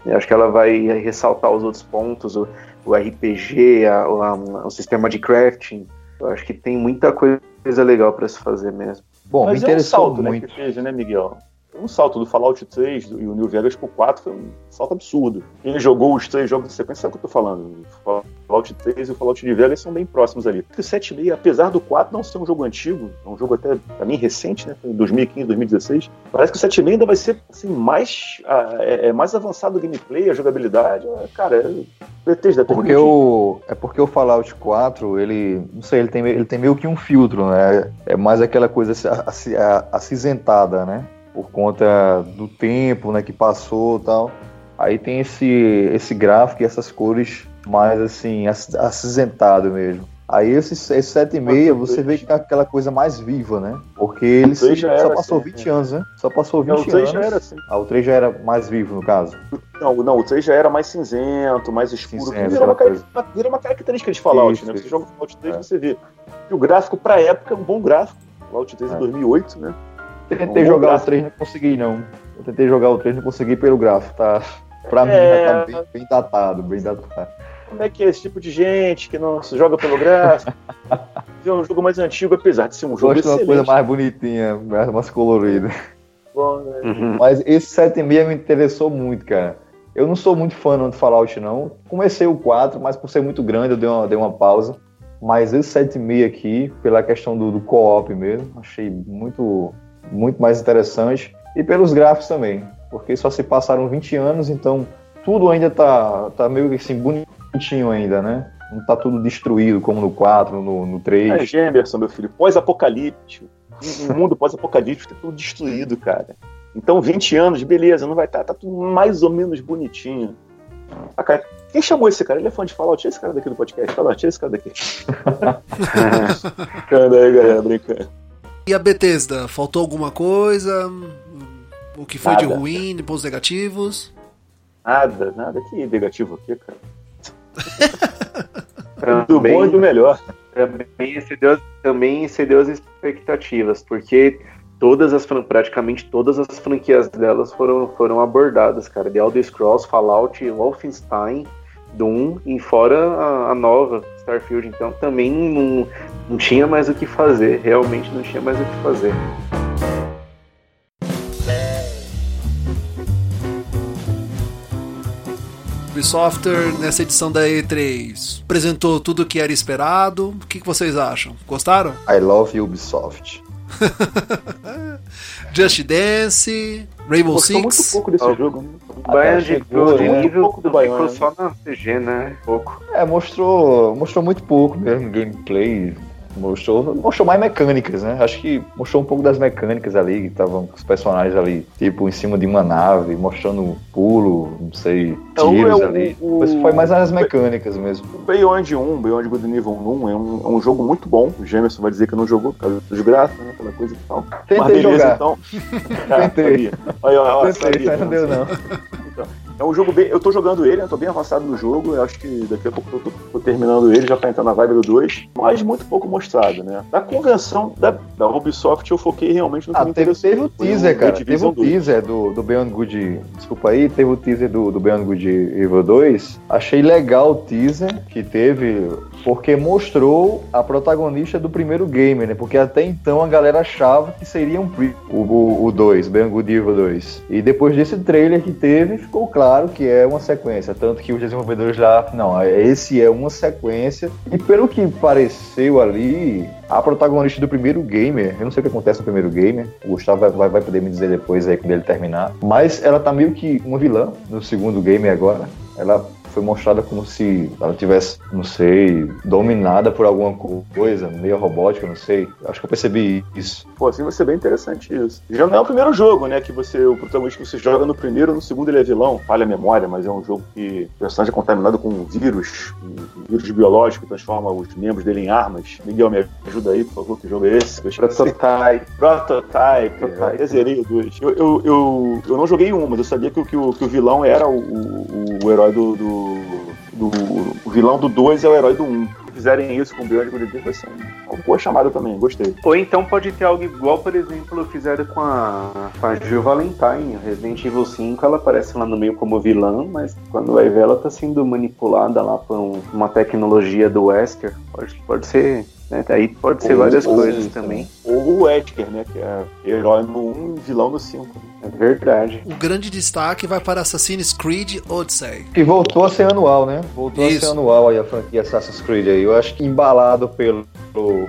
acho que ela vai ressaltar os outros pontos, o, o RPG, a, a, o sistema de crafting. Eu acho que tem muita coisa legal para se fazer mesmo. Bom, Mas me interessou é um salto, muito. Né, que fez, né, Miguel? Um salto do Fallout 3 e o New Vegas pro 4 foi um salto absurdo. Quem jogou os três jogos de sequência sabe o que eu tô falando. O Fallout 3 e o Fallout New Vegas são bem próximos ali. O 7.6, apesar do 4 não ser um jogo antigo, é um jogo até, pra mim, recente, né? Foi em 2015, 2016. Parece que o 7.6 ainda vai ser, assim, mais, é, é, mais avançado o gameplay, a jogabilidade. É, cara, é Bethesda porque o É porque o Fallout 4, ele, não sei, ele tem, ele tem meio que um filtro, né? É mais aquela coisa acinzentada, né? Por conta do tempo, né, que passou, tal. Aí tem esse esse gráfico e essas cores mais assim acinzentado mesmo. Aí esse, esse 7,5 você vê que é aquela coisa mais viva, né? Porque ele só passou assim, 20 anos, né? Só passou 20 não, o 3 anos. Já era assim. Ah, o 3 já era mais vivo, no caso. Não, não, o 3 já era mais cinzento, mais escuro. Cinzento, vira, uma, vira uma característica de Fallout, isso, né? Você joga o Fallout 3 é. você vê. E o gráfico, pra época, é um bom gráfico. Fallout 3 é. em 2008, né? Tentei um jogar gráfico. o 3 não consegui, não. Eu tentei jogar o 3 não consegui pelo gráfico, tá? Pra é... mim, tá bem, bem datado, bem datado como é que é esse tipo de gente que não se joga pelo gráfico. é um jogo mais antigo, apesar de ser um jogo Gosto excelente. de uma coisa mais bonitinha, mais, mais colorida. Bom, né? uhum. Mas esse 7,5 me interessou muito, cara. Eu não sou muito fã não, de Fallout, não. Comecei o 4, mas por ser muito grande eu dei uma, dei uma pausa. Mas esse 7,5 aqui, pela questão do, do co-op mesmo, achei muito, muito mais interessante. E pelos gráficos também, porque só se passaram 20 anos, então tudo ainda tá, tá meio assim bonito bonitinho ainda, né? Não tá tudo destruído como no 4, no, no 3. É, Gemerson, meu filho, pós-apocalíptico. Um mundo pós-apocalíptico tá tudo destruído, cara. Então, 20 anos, beleza, não vai estar, tá, tá tudo mais ou menos bonitinho. Ah, cara, quem chamou esse cara? Ele é fã de Fallout. Tira esse cara daqui do podcast. Fala, tira esse cara daqui. Brincando aí, galera, brincando. E a Bethesda, faltou alguma coisa? O que foi nada. de ruim, de pontos negativos? Nada, nada. Que negativo aqui, cara do bom e do melhor. Também excedeu, também excedeu as expectativas, porque todas as praticamente todas as franquias delas foram, foram abordadas, cara. The Elder Scrolls, Fallout, Wolfenstein, Doom e fora a, a, nova Starfield. Então também não, não tinha mais o que fazer, realmente não tinha mais o que fazer. Ubisoft nessa edição da E3 apresentou tudo o que era esperado. O que, que vocês acham? Gostaram? I love Ubisoft. Just Dance, Rainbow Gostou Six. muito pouco desse Oh. jogo. né? Baiano de chegou, Good né? nível Pouco do ficou Baiano. só na CG, né? Pouco. É, mostrou, mostrou muito pouco mesmo, gameplay. Mostrou, mostrou mais mecânicas, né? Acho que mostrou um pouco das mecânicas ali, que estavam com os personagens ali, tipo, em cima de uma nave, mostrando pulo, não sei, Então, tiros é ali. o- Mas foi mais as mecânicas mesmo. Beyond 1, Beyond Good Nível 1 é um, é um jogo muito bom. O Jamerson vai dizer que não jogou por causa dos graças, né? Aquela coisa e tal. Tentei Mas beleza, jogar. então. Tentei. sabia. Olha, olha, olha, Tentei, sabia, mas não deu não. É um jogo bem. Eu tô jogando ele, eu tô bem avançado no jogo. Eu acho que daqui a pouco eu tô, tô terminando ele, já tá entrando na vibe do 2. Mas muito pouco mostrado, né? Na convenção da, da Ubisoft, eu foquei realmente no que Ah, me teve, teve o teaser, cara. Teve o 2. teaser do, do Beyond Good. Desculpa aí, teve o teaser do, do Beyond Good Evil 2. Achei legal o teaser que teve, porque mostrou a protagonista do primeiro game, né? Porque até então a galera achava que seria um pre o, o, o 2, Beyond Good Evil 2. E depois desse trailer que teve, ficou claro que é uma sequência. Tanto que os desenvolvedores já. Não, esse é uma sequência. E pelo que pareceu ali, a protagonista do primeiro gamer, eu não sei o que acontece no primeiro gamer, o Gustavo vai, vai, vai poder me dizer depois aí quando ele terminar, mas ela tá meio que uma vilã no segundo gamer agora. Ela foi mostrada como se ela tivesse, não sei, dominada por alguma coisa, meio robótica, não sei. Acho que eu percebi isso. Pô, assim vai ser bem interessante isso. Já não é o primeiro jogo, né? Que você, o protagonista que você joga no primeiro, no segundo ele é vilão. Falha a memória, mas é um jogo que o personagem é contaminado com um vírus, um vírus biológico que transforma os membros dele em armas. Miguel, me ajuda aí, por favor, que jogo é esse? Prototype. Prototype. Prototype. Eu zerei o 2. Eu, eu, eu, eu não joguei um, mas eu sabia que, o- que, o, que o vilão era o, o, o herói do, do, do- O vilão do 2 é o herói do 1. Um. Se fizerem isso com o Beyond Good Evil, vai ser um- uma boa chamada também, gostei. Ou então pode ter algo igual, por exemplo, fizeram com a, com a Jill Valentine. Resident Evil 5, ela aparece lá no meio como vilã, mas quando vai ver, ela tá sendo manipulada lá por um- uma tecnologia do Wesker. Pode, pode ser. Né? Aí pode ser Ou- várias ou- coisas também. Ou o Wesker, né? Que é herói no 1 e vilão no 5. Verdade. O grande destaque vai para Assassin's Creed Odyssey. Que voltou a ser anual, né? Voltou a Isso. ser anual aí a franquia Assassin's Creed aí. Eu acho que embalado pelo,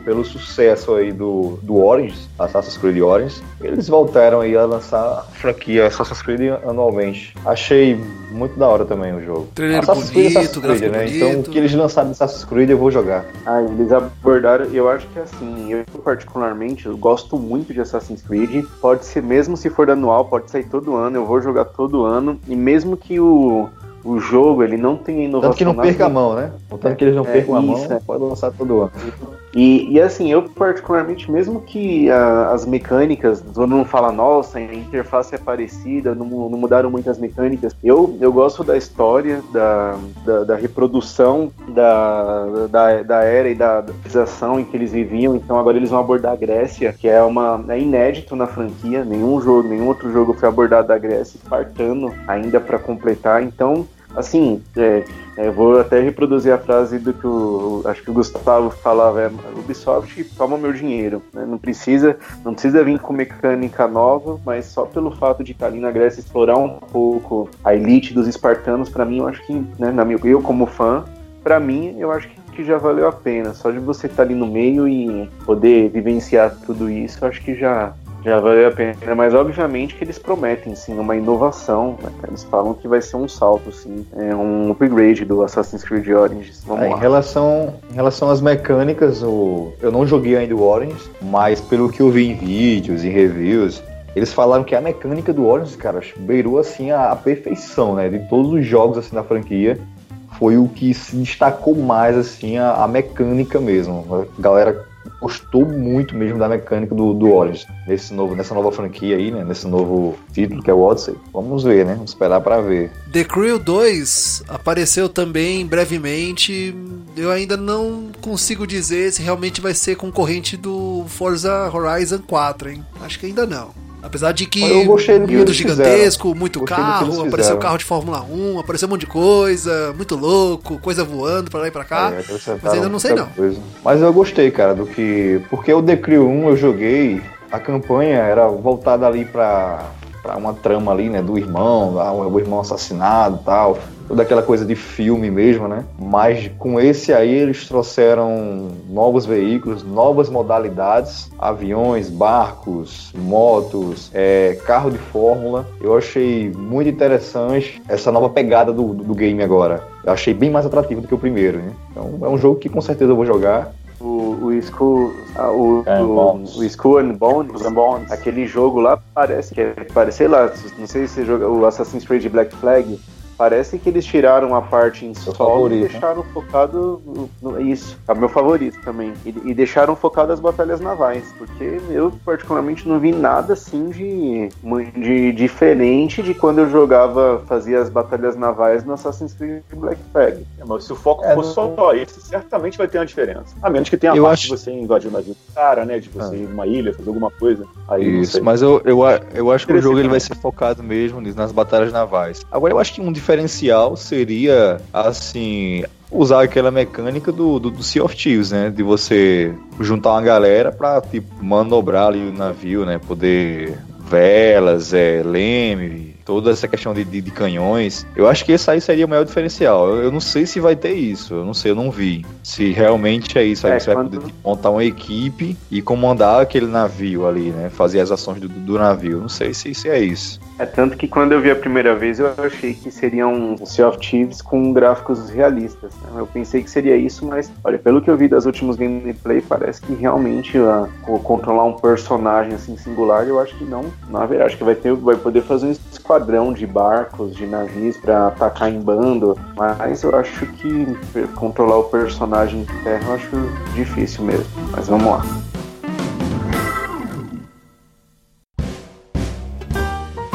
pelo sucesso aí do, do Orange, Assassin's Creed Orange, eles voltaram aí a lançar a franquia Assassin's Creed anualmente. Achei muito da hora também o jogo. Trailer Assassin's Creed, bonito, Assassin's Creed, né? bonito. Então o que eles lançaram de Assassin's Creed eu vou jogar. Ah, eles abordaram, eu acho que assim, eu particularmente eu gosto muito de Assassin's Creed. Pode ser, mesmo se for anual, pode sair todo ano, eu vou jogar todo ano. E mesmo que o, o jogo ele não tenha inovação. Tanto que não perca a mão, né? Contanto que eles não É, percam a isso, mão, é. pode lançar todo ano. E, e assim, eu particularmente, mesmo que a- as mecânicas, todo mundo fala, nossa, a interface é parecida, não, não mudaram muitas mecânicas. Eu, eu gosto da história, da, da, da reprodução da, da, da era e da civilização em que eles viviam. Então agora eles vão abordar a Grécia, que é uma é inédito na franquia. Nenhum jogo, nenhum outro jogo foi abordado da Grécia, espartano ainda para completar. Então, assim, é, é, vou até reproduzir a frase do que o, acho que o Gustavo falava, é, Ubisoft toma meu dinheiro, né? não precisa, não precisa vir com mecânica nova, mas só pelo fato de estar ali na Grécia explorar um pouco a elite dos espartanos, para mim eu acho que, né, na minha, eu como fã, para mim eu acho que, que já valeu a pena, só de você estar ali no meio e poder vivenciar tudo isso, acho que já já valeu a pena, mas obviamente que eles prometem sim uma inovação. né? Eles falam que vai ser um salto, sim, é um upgrade do Assassin's Creed Origins. Vamos É, em, lá. relação, em relação às mecânicas, o, eu não joguei ainda o Orange, mas pelo que eu vi em vídeos e reviews, eles falaram que a mecânica do Orange, cara, beirou assim a, a perfeição, né? De todos os jogos assim da franquia, foi o que se destacou mais assim a, a mecânica mesmo. A galera gostou muito mesmo da mecânica do, do Origins, nesse novo, nessa nova franquia aí, né? Nesse novo título que é o Odyssey. Vamos ver, né? Vamos esperar para ver. The Crew 2 apareceu também brevemente. Eu ainda não consigo dizer se realmente vai ser concorrente do Forza Horizon 4, hein? Acho que ainda não. Apesar de que Eu gostei do que mundo gigantesco, muito Gostei carro, fizeram. apareceu carro de Fórmula 1, apareceu um monte de coisa, muito louco, coisa voando pra lá e pra cá. É, mas ainda não sei não. coisa. Mas eu gostei, cara, do que. Porque o The Crew 1 eu joguei, a campanha era voltada ali pra, pra uma trama ali, né? Do irmão, o irmão assassinado tal. Toda aquela coisa de filme mesmo, né? Mas com esse aí eles trouxeram novos veículos, novas modalidades, aviões, barcos, motos, é, carro de fórmula. Eu achei muito interessante essa nova pegada do, do game agora. Eu achei bem mais atrativo do que o primeiro, né? Então é um jogo que com certeza eu vou jogar. O, o ah, o, É, o, o Skull and Bones, aquele jogo lá parece que é, parece, sei lá, não sei se você joga o Assassin's Creed Black Flag, parece que eles tiraram a parte em solo favorito, e né? deixaram focado no, no- isso, é o meu favorito também, e, e deixaram focado as batalhas navais, porque eu particularmente não vi nada assim de, de diferente de quando eu jogava, fazia as batalhas navais no Assassin's Creed Black Flag. É, mas se o foco É, for não- só esse, certamente vai ter uma diferença. A menos que tenha a Eu parte acho- de você invadir o navio do cara, né? De você Ah. ir numa ilha, fazer alguma coisa. Aí não Isso, sei. mas eu, eu, a- eu acho que o jogo ele vai ser focado mesmo nisso, nas batalhas navais. Agora eu acho que um diferencial seria, assim, usar aquela mecânica do, do, do Sea of Thieves, né? De você juntar uma galera pra, tipo, manobrar ali o navio, né? Poder velas, é, leme, toda essa questão de, de, de canhões. Eu acho que esse aí seria o maior diferencial. Eu, eu não sei se vai ter isso, eu não sei, eu não vi. Se realmente é isso, aí É, você vai quando- poder tipo, montar uma equipe e comandar aquele navio ali, né? Fazer as ações do, do navio. Não sei se, se é isso. É tanto que quando eu vi a primeira vez eu achei que seria um Sea of Thieves com gráficos realistas. né? Eu pensei que seria isso, mas olha, pelo que eu vi das últimas gameplay, parece que realmente co- controlar um personagem assim singular, eu acho que não, não. Acho que vai ter, vai poder fazer um esquadrão de barcos, de navios pra atacar em bando, mas eu acho que controlar o personagem de terra eu acho difícil mesmo. Mas vamos lá.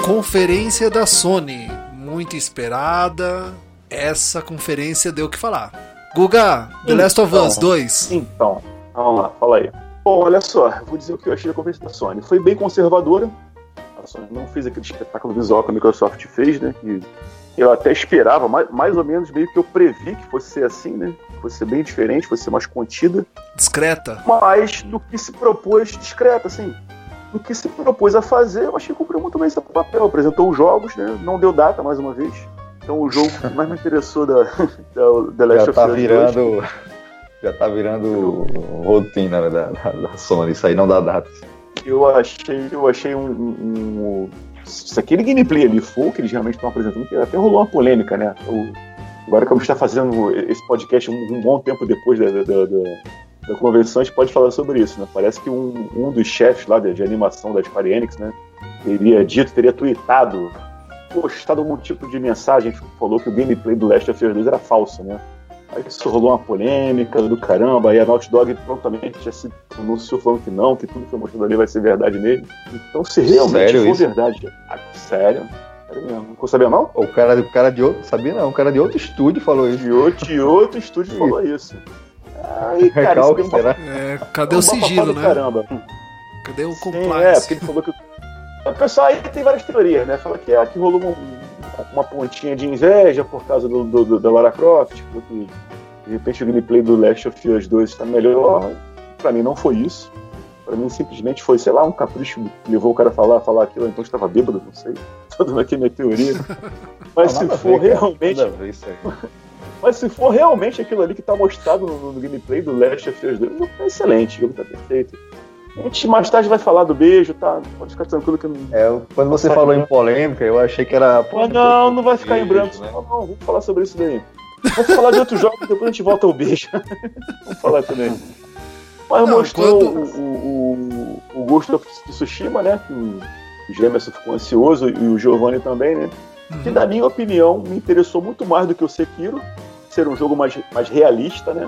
Conferência da Sony, muito esperada. Essa conferência deu o que falar. Guga, The Last of Us Então. 2. Então, vamos lá, fala aí. Bom, olha só, vou dizer o que eu achei da conferência da Sony. Foi bem conservadora. A Sony não fez aquele espetáculo visual que a Microsoft fez, né? Que eu até esperava, mais, mais ou menos meio que eu previ que fosse ser assim, né? Fosse ser bem diferente, fosse ser mais contida. Discreta. Mas do que se propôs discreta, assim. Do que se propôs a fazer, eu achei que cumpriu muito bem seu papel. Apresentou os jogos, né? Não deu data mais uma vez. Então o jogo que mais me interessou da, da The Last Já of tá Us 2 virando. Já tá virando rotina né, da, da, da Sony. Isso aí não dá data. Eu achei, eu achei um, um- um- Se aquele gameplay ali for que eles realmente estão apresentando, que até rolou uma polêmica, né? O- agora que a gente está fazendo esse podcast um, um bom tempo depois da, da, da- da- convenção, a gente pode falar sobre isso, né? Parece que um, um dos chefes lá de, de animação da Square Enix, né? Teria dito, teria tweetado, postado algum tipo de mensagem falou que o gameplay do Last of Us 2 era falso, né? Aí isso rolou uma polêmica do caramba, aí a Naughty Dog prontamente já se pronunciou falando que não, que tudo que foi mostrado ali vai ser verdade mesmo. Então, se realmente Sério for isso? verdade, ah, sério, sério mesmo, não sabendo não? O cara, o cara de outro. Sabia não, o cara de outro estúdio falou isso. De outro, de outro estúdio falou isso. Aí, cara, isso um será? É, cadê um o sigilo, né? Caramba. Cadê o Sim, é, compliance? porque ele falou que. O pessoal aí tem várias teorias, né? Fala que, ah, que rolou um- uma pontinha de inveja por causa do, do- do- da Lara Croft, falou que de repente o gameplay do Last of Us 2 está melhor. Pra mim não foi isso. Pra mim simplesmente foi, sei lá, um capricho que levou o cara a falar, falar aquilo, então estava bêbado, não sei. Tô dando aqui minha teoria. Mas se for ver, realmente. Mas se for realmente aquilo ali que tá mostrado no, no gameplay do Last of Us 2, o jogo tá excelente, o jogo tá perfeito. A gente mais tarde vai falar do beijo, tá? Pode ficar tranquilo que eu não. É, quando você falou em polêmica, eu achei que era. Mas não, não vai ficar em branco. Beijo, né? Não, não, vamos falar sobre isso daí. Vamos falar de outros jogos, depois a gente volta ao beijo. vamos falar também. Mas Não, mostrou quando- o, o, o, Ghost of Tsushima, né? Que o, Gemerson ficou ansioso e o Giovanni também, né? Que Uhum. na minha opinião me interessou muito mais do que o Sekiro, ser um jogo mais, mais realista, né?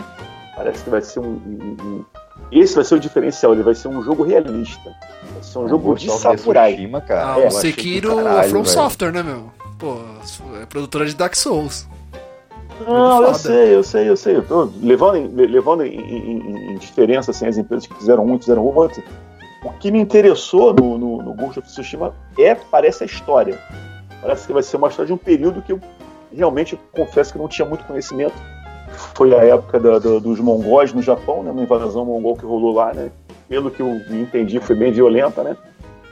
Parece que vai ser um, um- um esse vai ser o diferencial, ele vai ser um jogo realista. Vai ser um jogo de samurai. Tsushima, cara. Ah, É, o eu Sekiro é caralho, From velho. Software, né, meu? Pô, é produtora de Dark Souls. Não, eu Foda. sei, eu sei, eu sei. Eu tô levando em, le- levando em, em- em- em diferença assim, as empresas que fizeram um e fizeram outro. O que me interessou no, no, no Ghost of Tsushima é, parece a história. Parece que vai ser uma história de um período que eu realmente confesso que não tinha muito conhecimento. Foi a época da- da- dos mongóis no Japão, né? Uma invasão mongol que rolou lá, né? Pelo que eu entendi, foi bem violenta, né?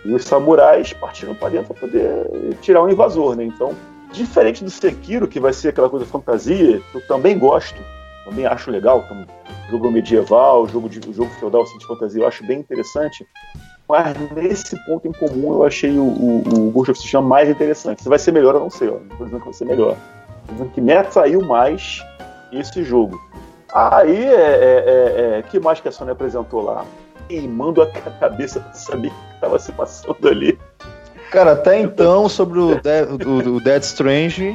E os samurais partiram para dentro para poder tirar o invasor, né? Então, diferente do Sekiro, que vai ser aquela coisa fantasia, eu também gosto, também acho legal, como jogo medieval, jogo de jogo feudal assim, de fantasia, eu acho bem interessante. Mas nesse ponto em comum eu achei o, o, o Ghost of Tsushima mais interessante. Se vai ser melhor, eu não sei, ó. Não tô dizendo que vai ser melhor. Tô dizendo que me atraiu mais esse jogo. Aí, é, é, é, é, que mais que a Sony apresentou lá? Queimando a cabeça pra saber o que estava se passando ali. Cara, até então, sobre o, Dead, o, o Dead Strange,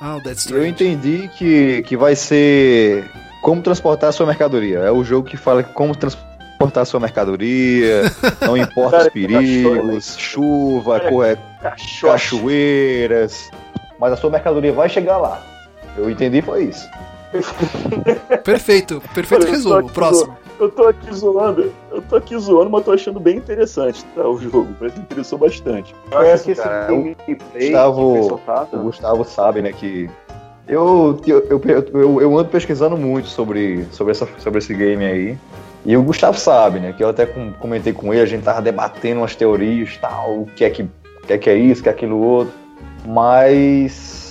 Ah, o Dead eu Stranding. entendi que, que vai ser como transportar a sua mercadoria. É o jogo que fala como transportar a sua mercadoria, não importa Cara, os perigos, chuva, corre- cachoeiras, mas a sua mercadoria vai chegar lá. Eu entendi foi isso. Perfeito, perfeito Olha, resumo. Próximo. Eu tô aqui zoando, eu tô aqui zoando, mas tô achando bem interessante tá, o jogo. Parece que me interessou bastante. Eu acho que esse cara, gameplay Gustavo- que foi O Gustavo sabe, né, que eu, eu, eu, eu, ando pesquisando muito sobre, sobre, essa, sobre esse game aí. E o Gustavo sabe, né, que eu até com- comentei com ele, a gente tava debatendo umas teorias tal, o que é que, o que, é, que é isso, o que é aquilo outro. Mas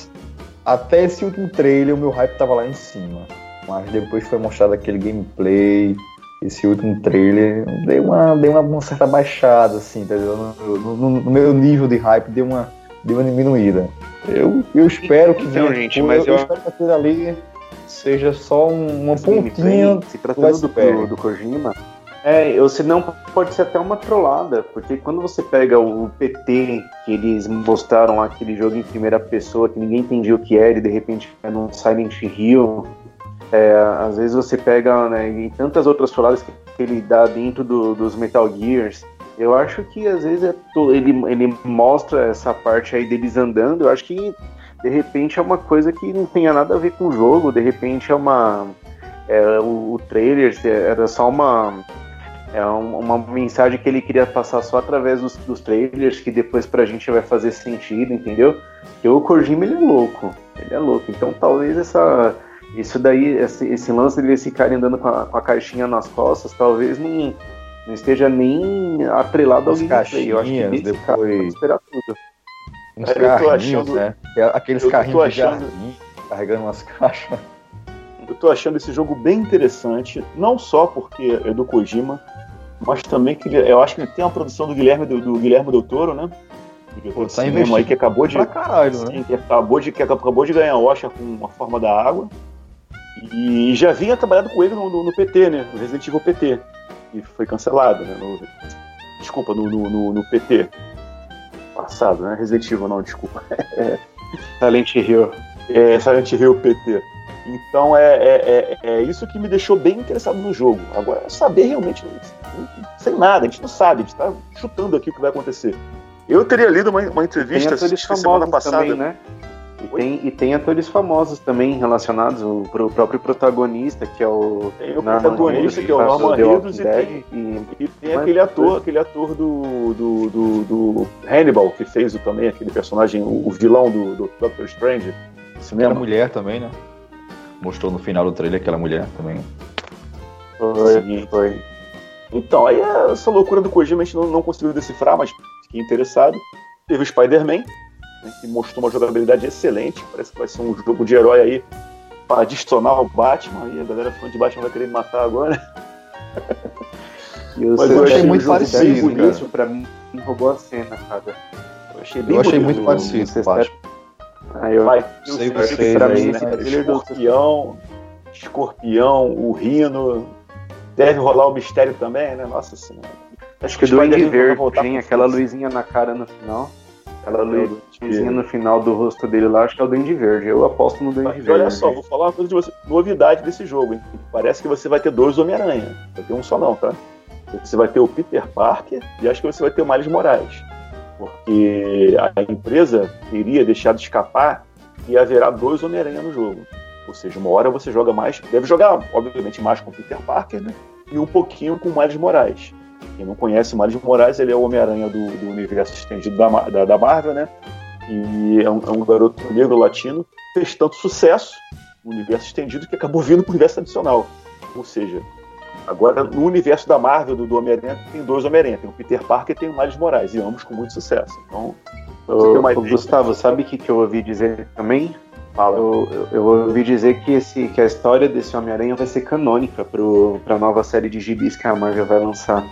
até esse último trailer o meu hype tava lá em cima. Mas depois foi mostrado aquele gameplay, esse último trailer, deu uma, deu uma, uma certa baixada, assim, entendeu? No, no- no meu nível de hype deu uma, deu uma diminuída. Eu, eu espero que Então, gente, eu, mas eu eu- espero que aquilo ali seja só um, uma pontinha. se tratando do, do, do Kojima, é, eu, se não pode ser até uma trollada, porque quando você pega o PT que eles mostraram lá, aquele jogo em primeira pessoa que ninguém entendia o que era e de repente é num Silent Hill, é, às vezes você pega né, e tantas outras trolladas que ele dá dentro do- dos Metal Gears. Eu acho que às vezes é ele, ele mostra essa parte aí deles andando. Eu acho que de repente é uma coisa que não tenha nada a ver com o jogo. De repente é uma é, o, o trailer era só uma é um- uma mensagem que ele queria passar só através dos, dos trailers que depois pra gente vai fazer sentido, entendeu? Porque o Kojima ele é louco, ele é louco. Então talvez essa isso daí esse, esse lance dele ficar andando com a, com a caixinha nas costas, talvez não, não esteja nem atrelado ao As gameplay. Eu acho que nesse caso depois- vai esperar tudo. Uns Eu tô carrinhos, achando- né? Aqueles eu carrinhos de achando- jardim, carregando umas caixas. Eu tô achando esse jogo bem interessante, não só porque é do Kojima, mas também que eu acho que ele tem uma produção do Guilherme do, do Guilherme Del Toro, né? De tá investindo aí que acabou de Pra caralho, né? Sim, que acabou de, que acabou de ganhar Oscar com A Forma da Água. E já vinha trabalhado com ele no, no- no PT, né? No Resident Evil PT. E foi cancelado, né? No- desculpa, no, no, no- no PT. Passado, né? Resident Evil, não, desculpa. Silent Hill. É Silent Hill PT. Então é, é, é, é isso que me deixou bem interessado no jogo. Agora, é saber realmente, sem nada, a gente não sabe, a gente tá chutando aqui o que vai acontecer. Eu teria lido uma, uma Tem entrevista semana famosos passada. também, né? E tem, e tem atores famosos também relacionados, o pro próprio protagonista, que é o Tem o Norman protagonista, Reedus, que é o Norman Reedus, e tem, e E tem Mas- aquele ator, aquele ator do, do, do, do Hannibal, que fez o, também aquele personagem, o, o vilão do, do Doctor Strange, cinema. mulher também, né? Mostrou no final do trailer aquela mulher também. Foi, foi. Então, aí é essa loucura do Kojima a gente não, não conseguiu decifrar, mas fiquei interessado. Teve o Spider-Man, né, que mostrou uma jogabilidade excelente. Parece que vai ser um jogo de herói aí para destonar o Batman. Aí a galera fã de Batman vai querer me matar agora. E o Mas eu achei muito parecido. Isso pra mim roubou a cena, cara. Eu achei bem Eu achei bonito. muito parecido, Você Batman. Aí eu, Vai, Sei sei você, que pra mim, né? trailer do- escorpião, escorpião, o rino, deve rolar o mistério também, né? Nossa senhora. acho que o Duende Verde, com Aquela luzinha na cara no final. Aquela luzinha no final do rosto dele lá, acho que é o Duende Verde. Eu aposto no Duende Verde. Olha só, vou falar uma coisa de você, novidade desse jogo, hein? Parece que você vai ter dois Homem-Aranha. Vai ter um só não, tá? Você vai ter o Peter Parker e acho que você vai ter o Miles Morales. Porque a empresa teria deixado escapar que haverá dois Homem-Aranha no jogo. Ou seja, uma hora você joga mais, deve jogar, obviamente, mais com Peter Parker, né? E um pouquinho com Miles Morales. Quem não conhece Miles Morales, ele é o Homem-Aranha do, do, universo estendido da, da, da, Marvel, né? E é um, é um garoto negro latino, fez tanto sucesso no universo estendido que acabou vindo para o universo adicional. Ou seja, agora no universo da Marvel, do, do Homem-Aranha, tem dois Homem-Aranha, tem o Peter Parker e tem o Miles Morales, e ambos com muito sucesso. Então, Ô, ô, Gustavo, sabe o que, que eu ouvi dizer também? Fala. Eu, eu, eu, ouvi dizer que, esse, que a história desse Homem-Aranha vai ser canônica para a nova série de gibis que a Marvel vai lançar.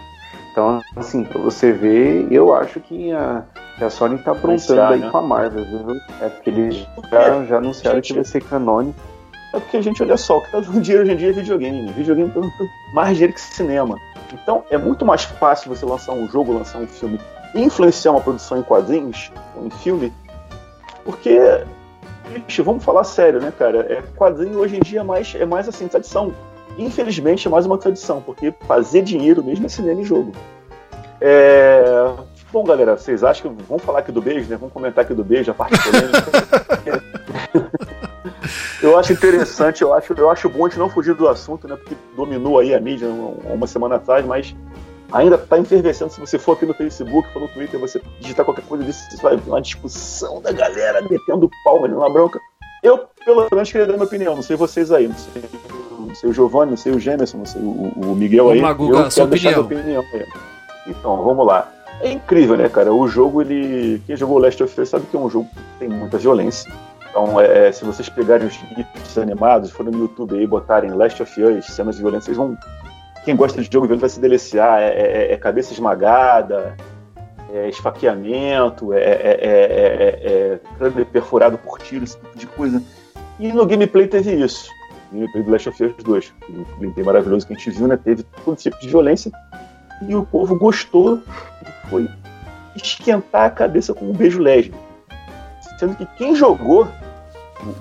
Então, assim, pra você ver, eu acho que a, que a Sony tá aprontando aí né? com a Marvel, viu? É porque eles já, já anunciaram gente, que vai ser canônico. É porque a gente olha só, o que tá dando dinheiro hoje em dia é videogame. Videogame tá dando mais dinheiro que cinema. Então, é muito mais fácil você lançar um jogo, lançar um filme, influenciar uma produção em quadrinhos, em filme, porque Bicho, vamos falar sério, né, cara? É, quadrinho hoje em dia é mais, é mais assim, tradição infelizmente, é mais uma tradição, porque fazer dinheiro mesmo é cinema e jogo. É... Bom, galera, vocês acham que. Vamos falar aqui do beijo, né? Vamos comentar aqui do beijo, a parte polêmica. eu acho interessante, eu acho, eu acho bom a gente não fugir do assunto, né? Porque dominou aí a mídia uma semana atrás, mas ainda está efervescendo. Se você for aqui no Facebook, for no Twitter, você digitar qualquer coisa disso, você vai ver uma discussão da galera metendo palma ali na bronca. Eu, pelo menos, queria dar minha opinião, não sei vocês aí, não sei não sei o Giovanni, não sei o Gemerson, não sei o, o Miguel vamos aí. Lá, Guga, eu quero deixar opinião. opinião Então, vamos lá. É incrível, né, cara? O jogo, ele. Quem jogou Last of Us sabe que é um jogo que tem muita violência. Então, é, é se vocês pegarem os GIFs animados, forem no YouTube aí botarem Last of Us, cenas de violência, vocês vão. Quem gosta de jogo violento vai se deliciar. É, é, é cabeça esmagada, é esfaqueamento, é, é, é, perfurado por tiro, esse tipo de coisa. E no gameplay teve isso gameplay do Last of Us 2. O gameplay maravilhoso que a gente viu, né? Teve todo tipo de violência. E o povo gostou e foi esquentar a cabeça com um beijo lésbico. Sendo que quem jogou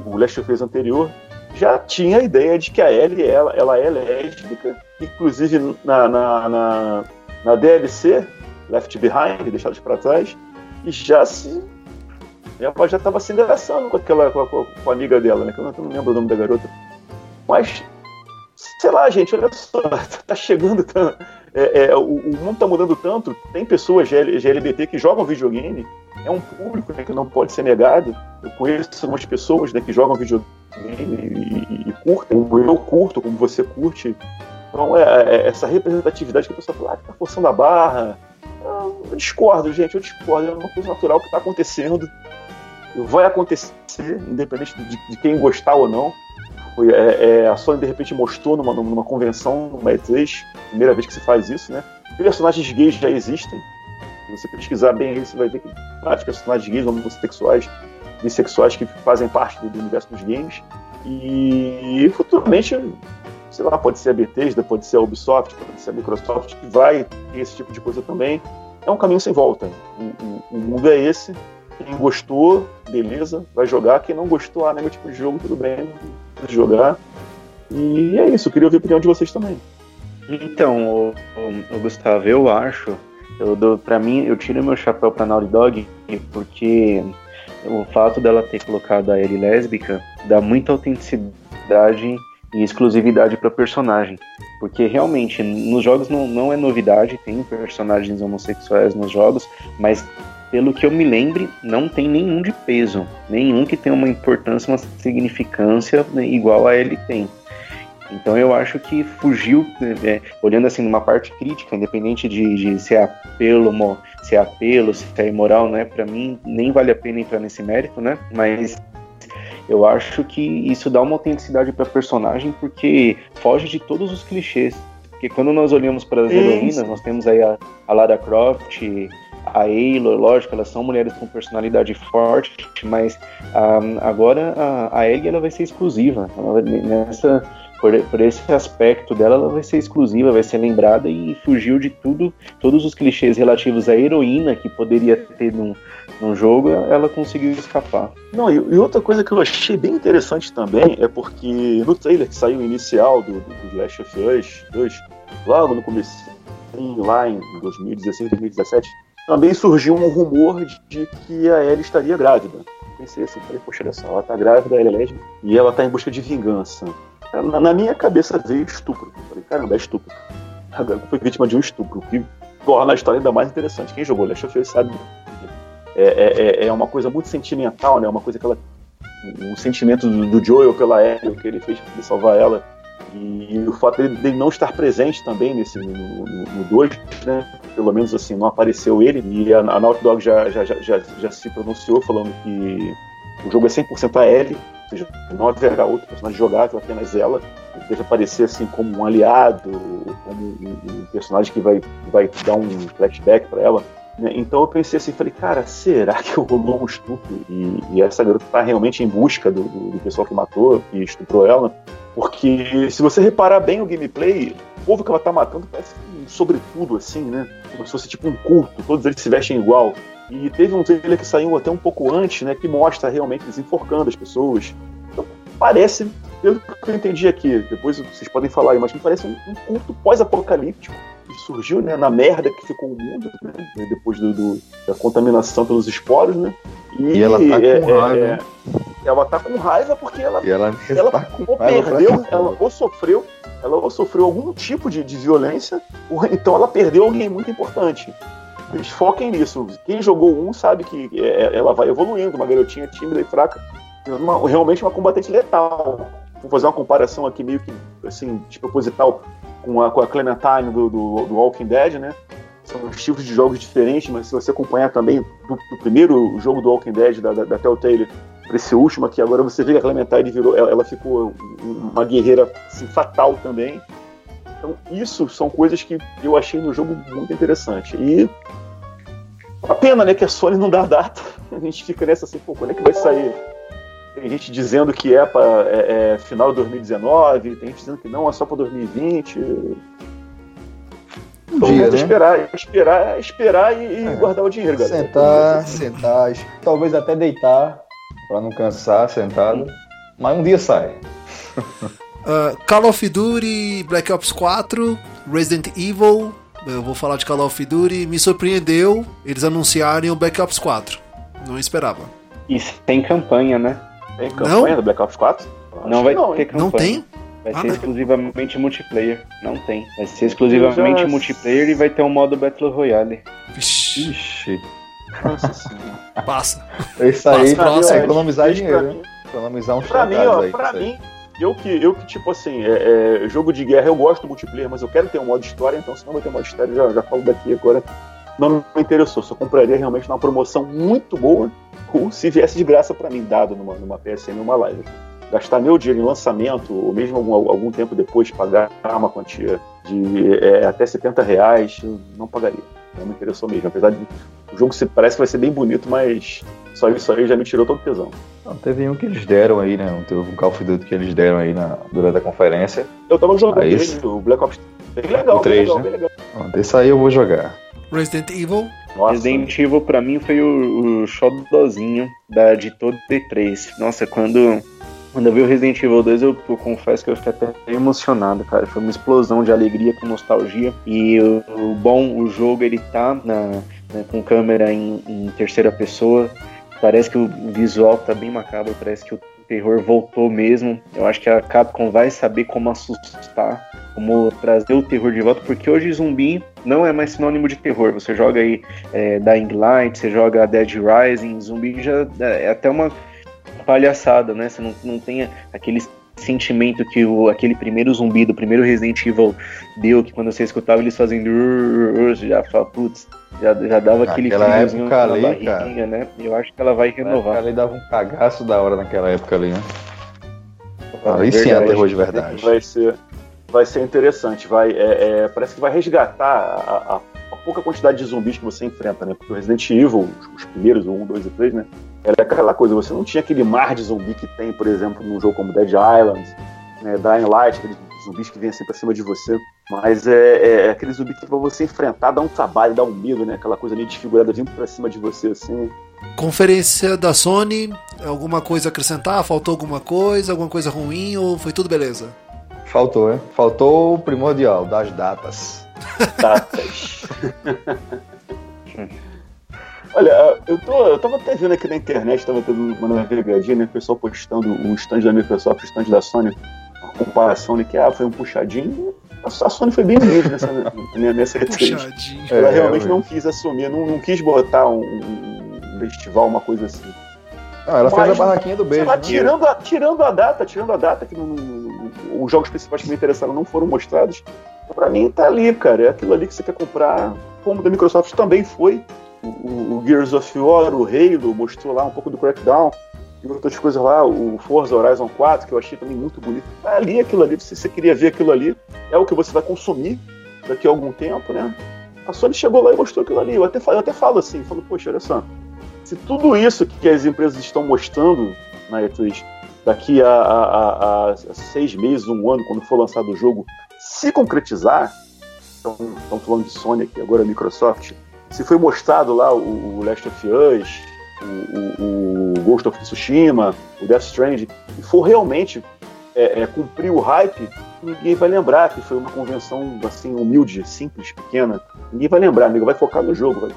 o Last of Us anterior já tinha a ideia de que a Ellie ela, ela é lésbica. Inclusive na, na, na, na DLC, Left Behind, Deixados para Trás, e já se ela já estava se engraçando com aquela com a, com a, amiga dela, né? Que eu não, lembro o nome da garota. Mas, sei lá, gente, olha só, tá chegando. Tá, é, é, o, o, mundo tá mudando tanto. Tem pessoas GL, GLBT que jogam videogame. É um público né, que não pode ser negado. Eu conheço algumas pessoas né, que jogam videogame e, e, curtem, como eu curto, como você curte. Então, é, é essa representatividade que a pessoa fala, ah, tá forçando a barra. Eu discordo, gente, eu discordo. É uma coisa natural que está acontecendo. Vai acontecer, independente de, de quem gostar ou não. Foi, é, é, a Sony de repente mostrou numa, numa convenção, numa E3, primeira vez que se faz isso, né? Personagens gays já existem. Se você pesquisar bem você vai ver que vários personagens gays, homossexuais, bissexuais que fazem parte do, universo dos games. E futuramente, sei lá, pode ser a Bethesda, pode ser a Ubisoft, pode ser a Microsoft, que vai ter esse tipo de coisa também. É um caminho sem volta. O, o, o mundo é esse. Quem gostou, beleza, vai jogar. Quem não gostou, ah, não é meu tipo de jogo, tudo bem, de jogar. E é isso, queria ouvir a opinião de vocês também. Então, o, o Gustavo, eu acho, eu dou, pra mim, eu tiro meu chapéu pra Naughty Dog porque o fato dela ter colocado a Ellie lésbica dá muita autenticidade e exclusividade para personagem. Porque realmente, nos jogos não, não é novidade, tem personagens homossexuais nos jogos, mas pelo que eu me lembre, não tem nenhum de peso, nenhum que tenha uma importância, uma significância né, igual a ele tem. Então eu acho que fugiu, é, olhando assim numa parte crítica, independente de, de se é apelo, se é apelo, se é imoral, né? Para mim nem vale a pena entrar nesse mérito, né? Mas eu acho que isso dá uma autenticidade para personagem porque foge de todos os clichês. Porque quando nós olhamos para as heroínas, nós temos aí a, a Lara Croft, a Aloy, lógico, elas são mulheres com personalidade forte, mas um, agora a, a Ellie ela vai ser exclusiva. Vai, nessa, por, por esse aspecto dela, ela vai ser exclusiva, vai ser lembrada e fugiu de tudo, todos os clichês relativos à heroína que poderia ter num, num jogo, ela conseguiu escapar. Não, e, e, outra coisa que eu achei bem interessante também é porque no trailer que saiu inicial do, do, do Last of Us 2, logo no começo, lá em 2016, 2017, também surgiu um rumor de, de que a Ellie estaria grávida. Pensei assim, falei, poxa, olha só, ela tá grávida, ela é lésbica, e ela tá em busca de vingança. Na, minha cabeça veio estupro. Falei, caramba, é estupro. A garota foi vítima de um estupro, que torna a história ainda mais interessante. Quem jogou Last of Us sabe. É, é, é, é uma coisa muito sentimental, né? Uma coisa que ela. Um sentimento do, do Joel pela Ellie, que ele fez para salvar ela. E o fato dele, dele, não estar presente também nesse no 2, né? Pelo menos assim, não apareceu ele. E a, a Naughty Dog já, já, já, já, se pronunciou falando que o jogo é 100% a Ellie, seja, não haverá outro personagem jogável, apenas ela. Ele deve aparecer assim como um aliado, como um, um personagem que vai, vai dar um flashback para ela. Né? Então eu pensei assim, falei, cara, será que rolou um estupro? E, e essa garota está realmente em busca do, do, do pessoal que matou, que estuprou ela? Porque se você reparar bem o gameplay, o povo que ela tá matando parece um sobretudo, assim, né? Como se fosse tipo um culto, todos eles se vestem igual. E teve um trailer que saiu até um pouco antes, né? Que mostra realmente eles enforcando as pessoas. Então, parece, pelo que eu entendi aqui, depois vocês podem falar aí, mas me parece um, um culto pós-apocalíptico que surgiu né, na merda que ficou o mundo, né, depois do, do, da contaminação pelos esporos, né? E, e ela tá é, com raiva. É, ela tá com raiva porque ela, e ela, ela tá ou perdeu, ela ou sofreu, ela ou sofreu algum tipo de, de violência, ou então ela perdeu alguém muito importante. Eles foquem nisso. Quem jogou um sabe que é, é, ela vai evoluindo, uma garotinha tímida e fraca, uma, realmente uma combatente letal. Vou fazer uma comparação aqui meio que assim, de proposital com a, com a Clementine do, do, do Walking Dead, né? são estilos de jogos diferentes, mas se você acompanhar também do, do primeiro jogo do Walking Dead, da, da, da Telltale, para esse último aqui, agora você vê que a Clementine virou, ela, ela ficou uma guerreira assim, fatal também. Então, isso são coisas que eu achei no jogo muito interessante. E a pena, né, que a Sony não dá data. A gente fica nessa assim, pô, quando é que vai sair? Tem gente dizendo que é para é, é, final de 2019, tem gente dizendo que não, é só para 2020. Um então, dia, né? esperar, esperar, esperar e, é. guardar o dinheiro, galera. Sentar, sentar, talvez até deitar para não cansar sentado, mas um dia sai. uh, Call of Duty, Black Ops 4, Resident Evil. Eu vou falar de Call of Duty. Me surpreendeu eles anunciarem o Black Ops 4. Não esperava. E tem campanha, né? Tem campanha não? do Black Ops 4? Não vai não, ter campanha. Não tem? Vai ah, ser exclusivamente multiplayer. Não tem. Vai ser exclusivamente já... multiplayer e vai ter um modo Battle Royale. Vixe. Nossa senhora. Passa. Isso aí Passa, é economizar dinheiro. Economizar um Pra mim, ó, aí, pra mim, eu que, eu que, tipo assim, é, é, jogo de guerra eu gosto do multiplayer, mas eu quero ter um modo história, então se não vai ter modo história, já, já falo daqui agora. Não me interessou, só compraria realmente uma promoção muito boa, ou se viesse de graça para mim, dado numa, numa PSN, numa live gastar meu dinheiro em lançamento, ou mesmo algum, algum tempo depois pagar uma quantia de é, até 70 reais, não pagaria. Não me interessou mesmo. Apesar de o jogo se, parece que vai ser bem bonito, mas só isso aí já me tirou todo o tesão. Não, teve um que eles deram aí, né? Teve um Call of Duty que eles deram aí na, durante a conferência. Eu tava jogando aí, o Black Ops bem legal, o 3, bem legal, né? bem legal. Esse aí eu vou jogar. Resident Evil. Nossa. Resident Evil pra mim foi o, o xodózinho da, de todo D3. Nossa, quando quando eu vi o Resident Evil 2, eu, eu, confesso que eu fiquei até emocionado, cara. Foi uma explosão de alegria com nostalgia. E o, o bom, o jogo, ele tá na, né, com câmera em, em, terceira pessoa. Parece que o visual tá bem macabro, parece que o terror voltou mesmo. Eu acho que a Capcom vai saber como assustar, como trazer o terror de volta, porque hoje zumbi não é mais sinônimo de terror. Você joga aí é, Dying Light, você joga Dead Rising, zumbi já é até uma palhaçada, né? Você não, não tem aquele sentimento que o, aquele primeiro zumbi do primeiro Resident Evil deu, que quando você escutava eles fazendo já fala, putz, já, já dava aquele friozinho na ali, cara, né? Eu acho que ela vai renovar. Ela dava um cagaço da hora naquela época ali, né? Ah, Aí sim é terror de verdade. Vai ser, vai ser interessante, vai, é, é, parece que vai resgatar a, a, a, pouca quantidade de zumbis que você enfrenta, né? Porque o Resident Evil, os, os primeiros, o 1, 2 e 3, né? Era aquela coisa, você não tinha aquele mar de zumbi que tem, por exemplo, num jogo como Dead Island, né, Dying Light, aqueles zumbis que vêm assim pra cima de você. Mas é, é, é aquele zumbi que pra você enfrentar dá um trabalho, dá um medo, né? Aquela coisa ali desfigurada vindo pra cima de você, assim. Conferência da Sony, alguma coisa a acrescentar? Faltou alguma coisa? Alguma coisa ruim ou foi tudo beleza? Faltou, hein? Faltou o primordial das datas. Datas. Olha, eu, tô, eu tava até vendo aqui na internet, tava tendo uma navegadinha, né? O pessoal postando o stand da Microsoft, o stand da Sony, comparação, né? Que ah, foi um puxadinho. A Sony foi bem humilde nessa, nessa E3. Puxadinho. Ela É, realmente realmente. não quis assumir, não, não quis botar um, um festival, uma coisa assim. Não, ela fez Mas, a barraquinha do beijo. lá, né? tirando, a, tirando a data, tirando a data, que não, não- os jogos principais que me interessaram não foram mostrados, pra mim tá ali, cara. É aquilo ali que você quer comprar, como da Microsoft também foi. O, o- o Gears of War, o Halo, mostrou lá um pouco do Crackdown, e outras coisas lá, o Forza Horizon 4, que eu achei também muito bonito. Tá ali aquilo ali, se você queria ver aquilo ali, é o que você vai consumir daqui a algum tempo, né? A Sony chegou lá e mostrou aquilo ali. Eu até, eu até falo assim, falo, poxa, olha só, se tudo isso que as empresas estão mostrando na E3 daqui a, a- a- a seis meses, um ano, quando for lançado o jogo, se concretizar, então, estamos falando de Sony aqui, agora Microsoft, se foi mostrado lá o, o Last of Us, o, o- Ghost of Tsushima, o Death Stranding, e for realmente é, é, cumprir o hype, ninguém vai lembrar que foi uma convenção assim humilde, simples, pequena. Ninguém vai lembrar, amigo, vai focar no jogo. Vai,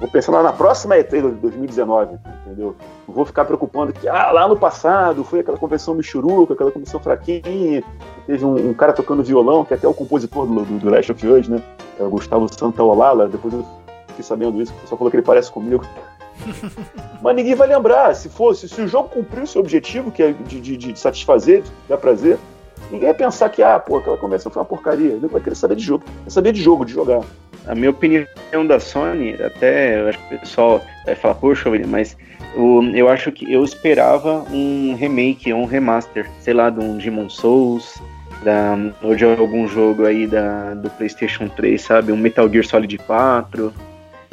vou pensar lá na próxima E3 de 2019, entendeu? Não vou ficar preocupando que ah, lá no passado foi aquela convenção michuruca, aquela convenção fraquinha, teve um, um cara tocando violão, que é até o compositor do, do, do Last of Us, né? É o Gustavo Santaolala, depois eu fiquei sabendo isso, o pessoal falou que ele parece comigo. Mas ninguém vai lembrar. Se fosse, se o jogo cumpriu o seu objetivo, que é de, de, de satisfazer, de dar prazer, ninguém vai pensar que, ah, pô, aquela convenção foi uma porcaria. Ninguém vai querer saber de jogo. Saber de jogo, de jogar. A minha opinião da Sony, até eu acho que o pessoal vai falar, poxa, mas o- eu acho que eu esperava um remake, um remaster, sei lá, de um Demon Souls, da, ou de algum jogo aí da, do PlayStation 3, sabe? Um Metal Gear Solid 4.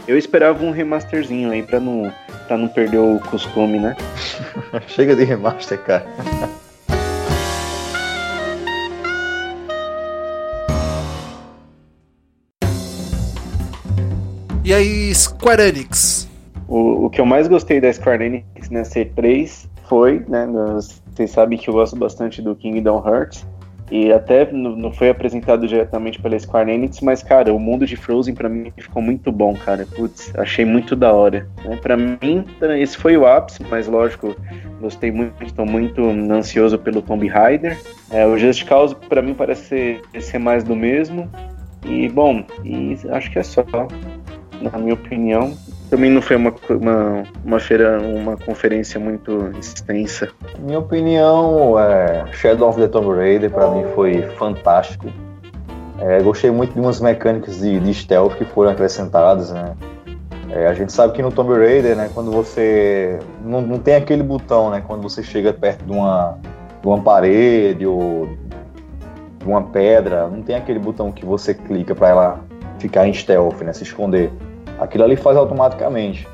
Eu esperava um remasterzinho aí pra não, pra não perder o costume, né? Chega de remaster, cara. E aí, Square Enix? O, o que eu mais gostei da Square Enix na C3 foi, né, vocês sabem que eu gosto bastante do Kingdom Hearts, e até não foi apresentado diretamente pela Square Enix, mas, cara, o mundo de Frozen pra mim ficou muito bom, cara. Putz, achei muito da hora. Né? Pra mim, esse foi o ápice, mas lógico, gostei muito, estou muito ansioso pelo Tomb Raider. É, o Just Cause, pra mim, parece ser, ser mais do mesmo. E, bom, e acho que é só, na minha opinião. Também não foi uma, uma, uma feira, uma conferência muito extensa. Minha opinião, é, Shadow of the Tomb Raider pra mim foi fantástico. É, gostei muito de umas mecânicas de, de stealth que foram acrescentadas, né? É, a gente sabe que no Tomb Raider, né, quando você não, não tem aquele botão, né, quando você chega perto de uma, de uma parede ou de uma pedra, não tem aquele botão que você clica para ela ficar em stealth, né, se esconder. Aquilo ali faz automaticamente.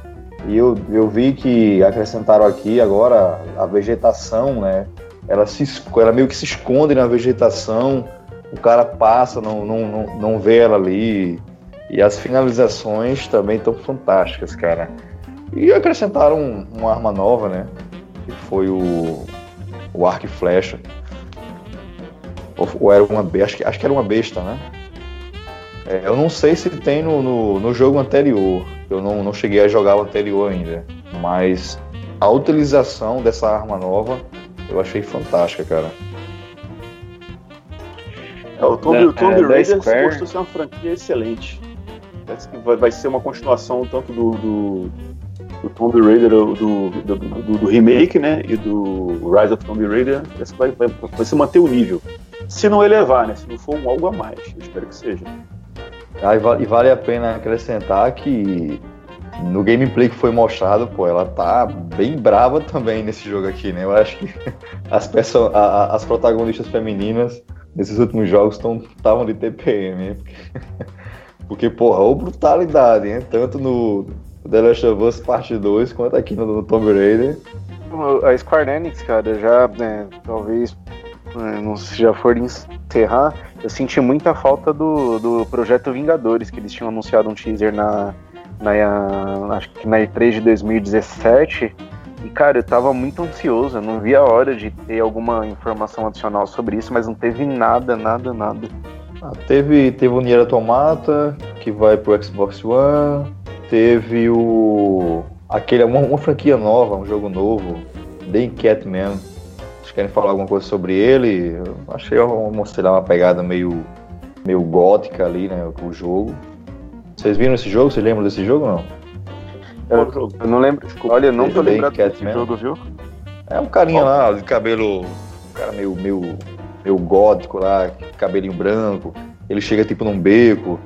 E eu, eu vi que acrescentaram aqui agora a vegetação, né? Ela, se, ela meio que se esconde na vegetação, o cara passa, não, não, não, não vê ela ali. E as finalizações também estão fantásticas, cara. E acrescentaram um- uma arma nova, né? Que foi o, o arco e flecha. Ou, ou era uma besta, acho que, acho que era uma besta, né? É, eu não sei se tem no, no, no jogo anterior. Eu não, não cheguei a jogar o anterior ainda. Mas a utilização dessa arma nova eu achei fantástica, cara. É, o Tomb, Da- o Tomb é, Raider Square. mostrou ser uma franquia excelente. Parece que vai, vai ser uma continuação tanto do, do, do Tomb Raider, do, do, do- do remake, né? E do Rise of Tomb Raider. Parece que vai, vai, vai se manter o nível. Se não elevar, né? Se não for um algo a mais. Eu espero que seja. E, va- vale a pena acrescentar que no gameplay que foi mostrado, pô, ela tá bem brava também nesse jogo aqui, né? Eu acho que as, perso- a- a- as protagonistas femininas nesses últimos jogos estavam de TPM? Porque, porra, ou brutalidade, hein? Tanto no The Last of Us Parte 2 quanto aqui no, no Tomb Raider. A Square Enix, cara, já, né, talvez né, se já for encerrar, eu senti muita falta do, do projeto Vingadores, que eles tinham anunciado um teaser na, na acho que na E3 de 2017. E cara, eu tava muito ansioso, eu não via a hora de ter alguma informação adicional sobre isso, mas não teve nada, nada, nada. Ah, teve, teve o Nier Automata, que vai pro Xbox One, teve o. aquele, uma, uma franquia nova, um jogo novo, The Enquete mesmo. Querem falar alguma coisa sobre ele? Eu achei uma, sei lá, uma pegada meio, meio gótica ali, né? O jogo. Vocês viram esse jogo? Vocês lembram desse jogo ou não? Eu, eu não lembro, desculpa. Olha, não tô lembrado desse mesmo. jogo, viu? É um carinha lá, de cabelo. Um cara meio, meio, meio gótico lá, cabelinho branco. Ele chega tipo num beco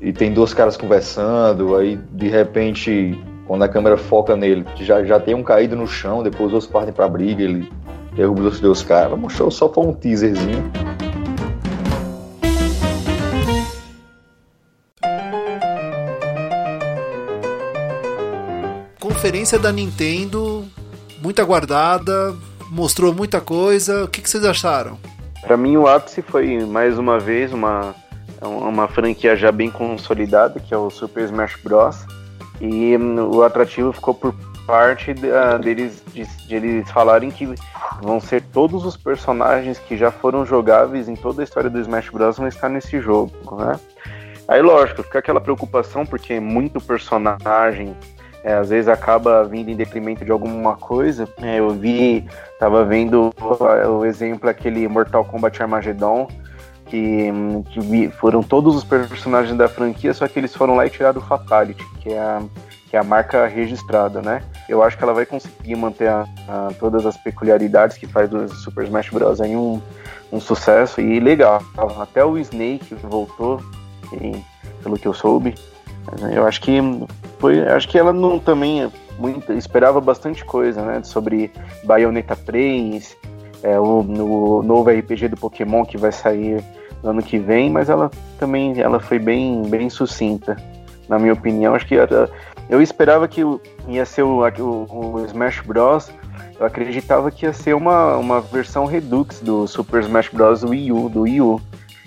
e tem dois caras conversando, aí de repente, quando a câmera foca nele, já, já tem um caído no chão, depois os outros partem pra briga, ele derruba os dois caras. Mostrou só pra um teaserzinho. conferência da Nintendo, muito aguardada, mostrou muita coisa. O que, que vocês acharam? Para mim, o ápice foi mais uma vez uma, uma franquia já bem consolidada, que é o Super Smash Bros. E um, o atrativo ficou por parte de, uh, deles de, de, eles falarem que vão ser todos os personagens que já foram jogáveis em toda a história do Smash Bros. vão estar nesse jogo, né? Aí, lógico, fica aquela preocupação porque é muito personagem é, às vezes acaba vindo em detrimento de alguma coisa. É, eu vi, tava vendo o exemplo aquele Mortal Kombat Armageddon, que, que foram todos os personagens da franquia, só que eles foram lá e tiraram o Fatality, que é a, que é a marca registrada, né? Eu acho que ela vai conseguir manter a, a, todas as peculiaridades que faz do Super Smash Bros. aí um, um sucesso e legal. Até o Snake voltou, e, pelo que eu soube. Eu acho que foi, acho que ela não também muito, esperava bastante coisa, né, sobre Bayonetta 3, é, o, novo RPG do Pokémon que vai sair no ano que vem, mas ela também ela foi bem, bem sucinta, na minha opinião. Acho que eu esperava que ia ser o, o, o Smash Bros. Eu acreditava que ia ser uma, uma versão Redux do Super Smash Bros. Wii U, do Wii U.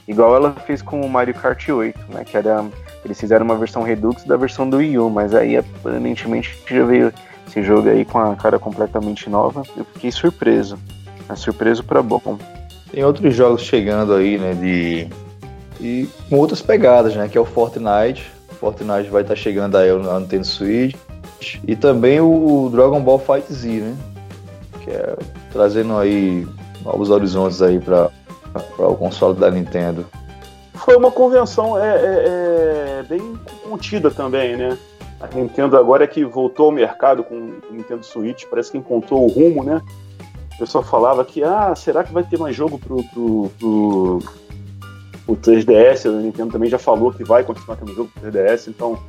Igual ela fez com o Mario Kart 8, né? Que era eles fizeram uma versão Redux da versão do Wii U, mas aí aparentemente já veio esse jogo aí com a cara completamente nova. Eu fiquei surpreso. É surpreso para bom. Tem outros jogos chegando aí, né, de e com outras pegadas, né, que é o Fortnite. Fortnite vai estar tá chegando aí no Nintendo Switch e também o Dragon Ball Fight Z, né? Que é trazendo aí novos horizontes aí para o console da Nintendo foi uma convenção é, é, é, bem contida também, né? A Nintendo agora é que voltou ao mercado com o Nintendo Switch, parece que encontrou o rumo, né? O pessoal falava que, ah, será que vai ter mais jogo pro, pro, pro, pro 3DS? A Nintendo também já falou que vai continuar tendo jogo pro 3DS, então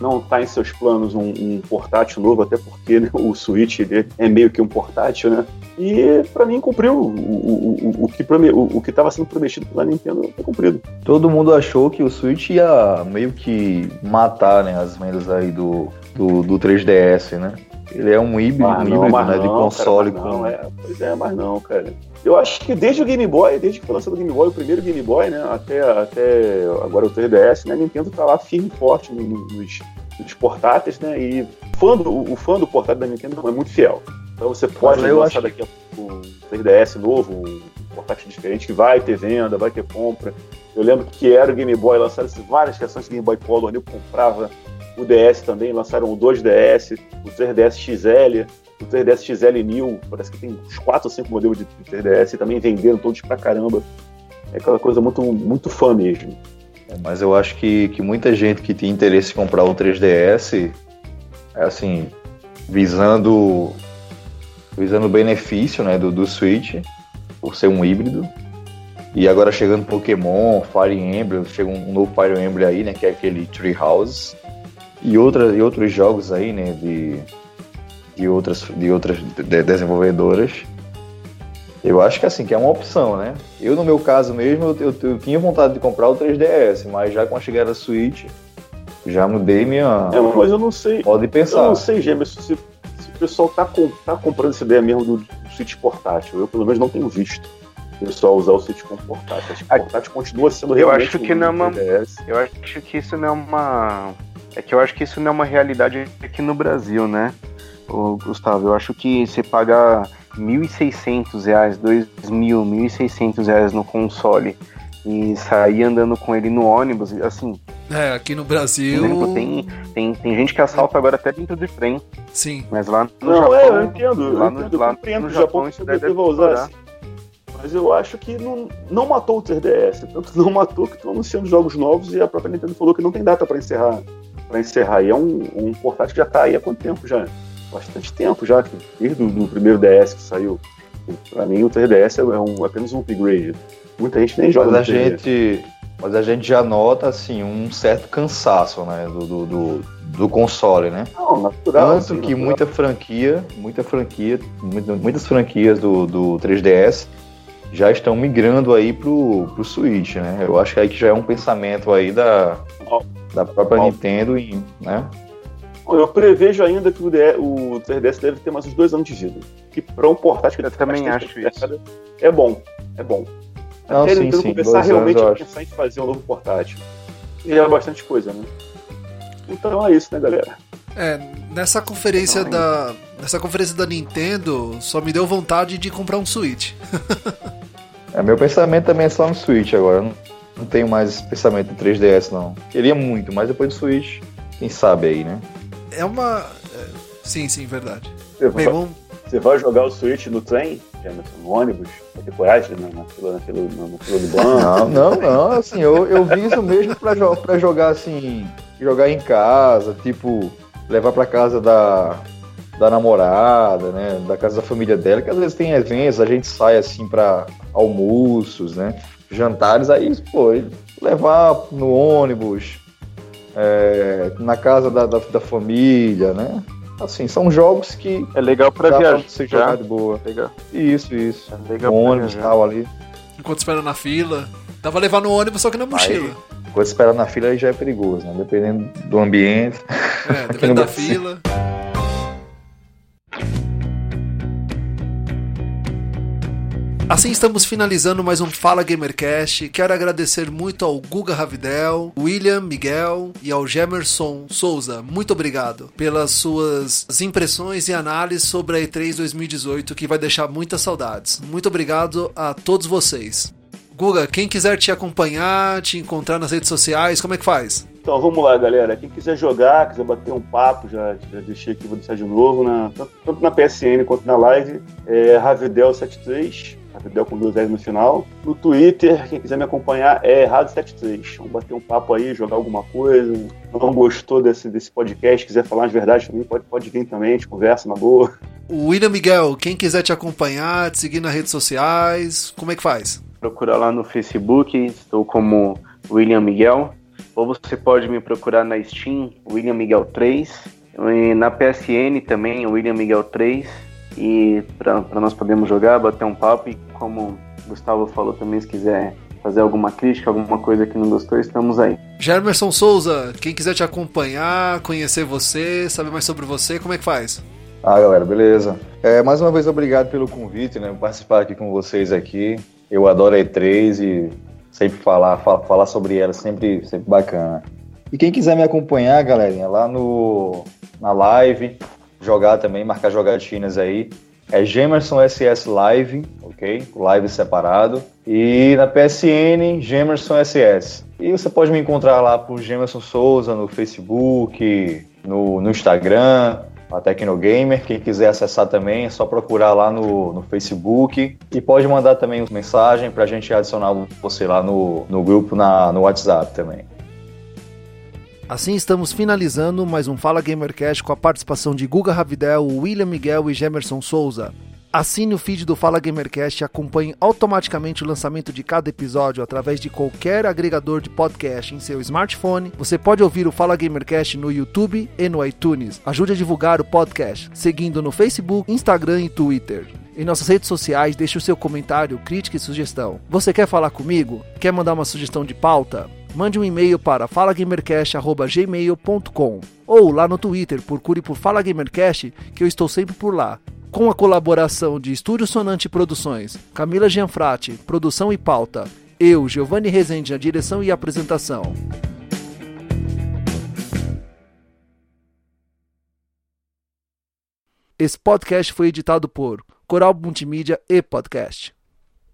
não está em seus planos um, um, portátil novo, até porque né, o Switch é meio que um portátil, né? E para mim cumpriu o, o, o, o que o, o que estava sendo prometido pela Nintendo foi cumprido. Todo mundo achou que o Switch ia meio que matar né, as vendas aí do, do, do 3DS, né? Ele é um híbrido, ah, não, um híbrido né, não, de console cara, com. Não, é, pois é, mas não, cara. Eu acho que desde o Game Boy, desde que foi lançado o Game Boy, o primeiro Game Boy, né, até, até agora o 3DS, né, a Nintendo tá lá firme e forte nos, nos portáteis, né, e fã do, o fã do portátil da Nintendo é muito fiel. Então você pode Mas lançar daqui a pouco um 3DS novo, um portátil diferente, que vai ter venda, vai ter compra. Eu lembro que era o Game Boy, lançaram várias versões de Game Boy Color, eu comprava o DS também, lançaram o 2DS, o 3DS XL, o 3DS XL New, parece que tem uns 4 ou 5 modelos de 3DS e também venderam todos pra caramba. É aquela coisa muito, muito fã mesmo. É, mas eu acho que, que muita gente que tinha interesse em comprar o 3DS, é assim, visando visando o benefício né, do, do Switch, por ser um híbrido. E agora chegando Pokémon, Fire Emblem, chega um novo Fire Emblem aí, né, que é aquele Tree House. E, outra, e outros jogos aí, né, de, de outras, de outras de desenvolvedoras. Eu acho que assim, que é uma opção, né? Eu, no meu caso mesmo, eu, eu, eu tinha vontade de comprar o 3DS, mas já com a chegada da Switch, já mudei minha. É, mas eu não sei. Pode pensar. Eu não sei, Gêmeos, se, se o pessoal tá, com, tá comprando essa ideia mesmo do, do Switch portátil. Eu, pelo menos, não tenho visto. o pessoal usar o Switch como portátil. Acho que o portátil continua sendo Eu acho que não é uma- 3DS. Eu acho que isso não é uma. É que eu acho que isso não é uma realidade aqui no Brasil, né, Ô, Gustavo? Eu acho que você pagar 1.600 reais, R$ 2.000, 1.600 reais no console e sair andando com ele no ônibus, assim, É, aqui no Brasil. exemplo, tem, tem, tem gente que assalta agora até dentro de trem, Sim. mas lá no Não, Japão. é, eu entendo. lá eu no- entendo, eu lá compreendo no que o Japão Japão isso deve usar assim. Mas eu acho que não, não matou o 3DS. Tanto não matou que estão anunciando jogos novos e a própria Nintendo falou que não tem data para encerrar. Para encerrar. E é um, um portátil que já tá aí há quanto tempo já? Bastante tempo já, que desde o do primeiro DS que saiu. Para mim o 3DS é um, apenas um upgrade. Muita gente nem joga Mas a no 3DS. gente, mas a gente já nota assim um certo cansaço, né, do, do, do, do console, né? Não, natural. Tanto assim, que natural. muita franquia, muita franquia, muita- muitas franquias do, do 3DS já estão migrando aí pro, pro Switch, né? Eu acho que aí que já é um pensamento aí da, da própria Ó. Nintendo, e, né? Eu prevejo ainda que o, DE o 3DS deve ter mais uns dois anos de vida. Que para um portátil que Eu também acho isso. É bom, é bom. Não, Até sim, ele sim, começar dois realmente anos, a acho. pensar em fazer um novo portátil. E é bastante coisa, né? Então é isso, né, galera? É, nessa conferência Não, da. Nessa conferência da Nintendo, só me deu vontade de comprar um Switch. É, meu pensamento também é só no Switch agora. Não, não tenho mais esse pensamento do 3DS, não. Queria muito, mas depois do Switch, quem sabe aí, né? É uma. é, Sim, sim, verdade. Você Bem, vai, vamos. você vai jogar o Switch no trem, no ônibus, vai ter coragem na, na, fila, na, fila, na, na fila do banco. Não, não, não. Assim, eu, eu vi isso mesmo pra, jo pra jogar assim, jogar em casa, tipo, levar pra casa da, da namorada, né? Da casa da família dela, que às vezes tem eventos, a gente sai assim pra almoços, né? Jantares, aí, pô, levar no ônibus, é, na casa da, da, da família, né? Assim, são jogos que É legal pra viajar. você jogar de boa. Legal, Isso, isso. é legal pra ônibus e tal ali. Enquanto espera na fila. Tava levando no ônibus, só que na mochila. Quando esperar na fila aí já é perigoso, né? Dependendo do ambiente. É, Aqui depende no da fila. Assim estamos finalizando mais um Fala Gamercast. Quero agradecer muito ao Guga Ravidel, William Miguel e ao Gemerson Souza. Muito obrigado pelas suas impressões e análises sobre a E3 2018 que vai deixar muitas saudades. Muito obrigado a todos vocês. Guga, quem quiser te acompanhar, te encontrar nas redes sociais, como é que faz? Então vamos lá, galera. Quem quiser jogar, quiser bater um papo, já, já deixei aqui, vou deixar de novo, na, tanto, tanto na PSN quanto na live, é Ravidel73, Ravidel com dois L's no final. No Twitter, quem quiser me acompanhar é Rado73. Vamos bater um papo aí, jogar alguma coisa. Não gostou desse, desse podcast, quiser falar as verdades também, pode, pode vir também, a gente conversa na boa. O William Miguel, quem quiser te acompanhar, te seguir nas redes sociais, como é que faz? Procura lá no Facebook, estou como William Miguel. Ou você pode me procurar na Steam, William Miguel 3. E na PSN também, William Miguel 3. E para nós podermos jogar, bater um papo. E como o Gustavo falou também, se quiser fazer alguma crítica, alguma coisa que não gostou, estamos aí. Germerson Souza, quem quiser te acompanhar, conhecer você, saber mais sobre você, como é que faz? Ah, galera, beleza. É, mais uma vez, obrigado pelo convite, né? Participar aqui com vocês aqui. Eu adoro a E3 e sempre falar, fa- falar sobre ela, sempre, sempre bacana. E quem quiser me acompanhar, galerinha, lá no, na live, jogar também, marcar jogatinas aí, é Gemerson SS Live, ok? Live separado. E na PSN, Gemerson SS. E você pode me encontrar lá por Gemerson Souza no Facebook, no, no Instagram, a Tecnogamer. Quem quiser acessar também é só procurar lá no, no Facebook. E pode mandar também uma mensagem para a gente adicionar você lá no, no grupo na, no WhatsApp também. Assim estamos finalizando mais um Fala Gamercast com a participação de Guga Ravidel, William Miguel e Gemerson Souza. Assine o feed do Fala Gamercast e acompanhe automaticamente o lançamento de cada episódio através de qualquer agregador de podcast em seu smartphone. Você pode ouvir o Fala Gamercast no YouTube e no iTunes. Ajude a divulgar o podcast, seguindo no Facebook, Instagram e Twitter. Em nossas redes sociais, deixe o seu comentário, crítica e sugestão. Você quer falar comigo? Quer mandar uma sugestão de pauta? Mande um e-mail para falagamercast.gmail.com ou lá no Twitter, procure por Fala Gamercast, que eu estou sempre por lá. com a colaboração de Estúdio Sonante Produções, Camila Gianfrati, produção e pauta, eu, Giovanni Rezende, na direção e apresentação. Esse podcast foi editado por Coral Multimídia e Podcast.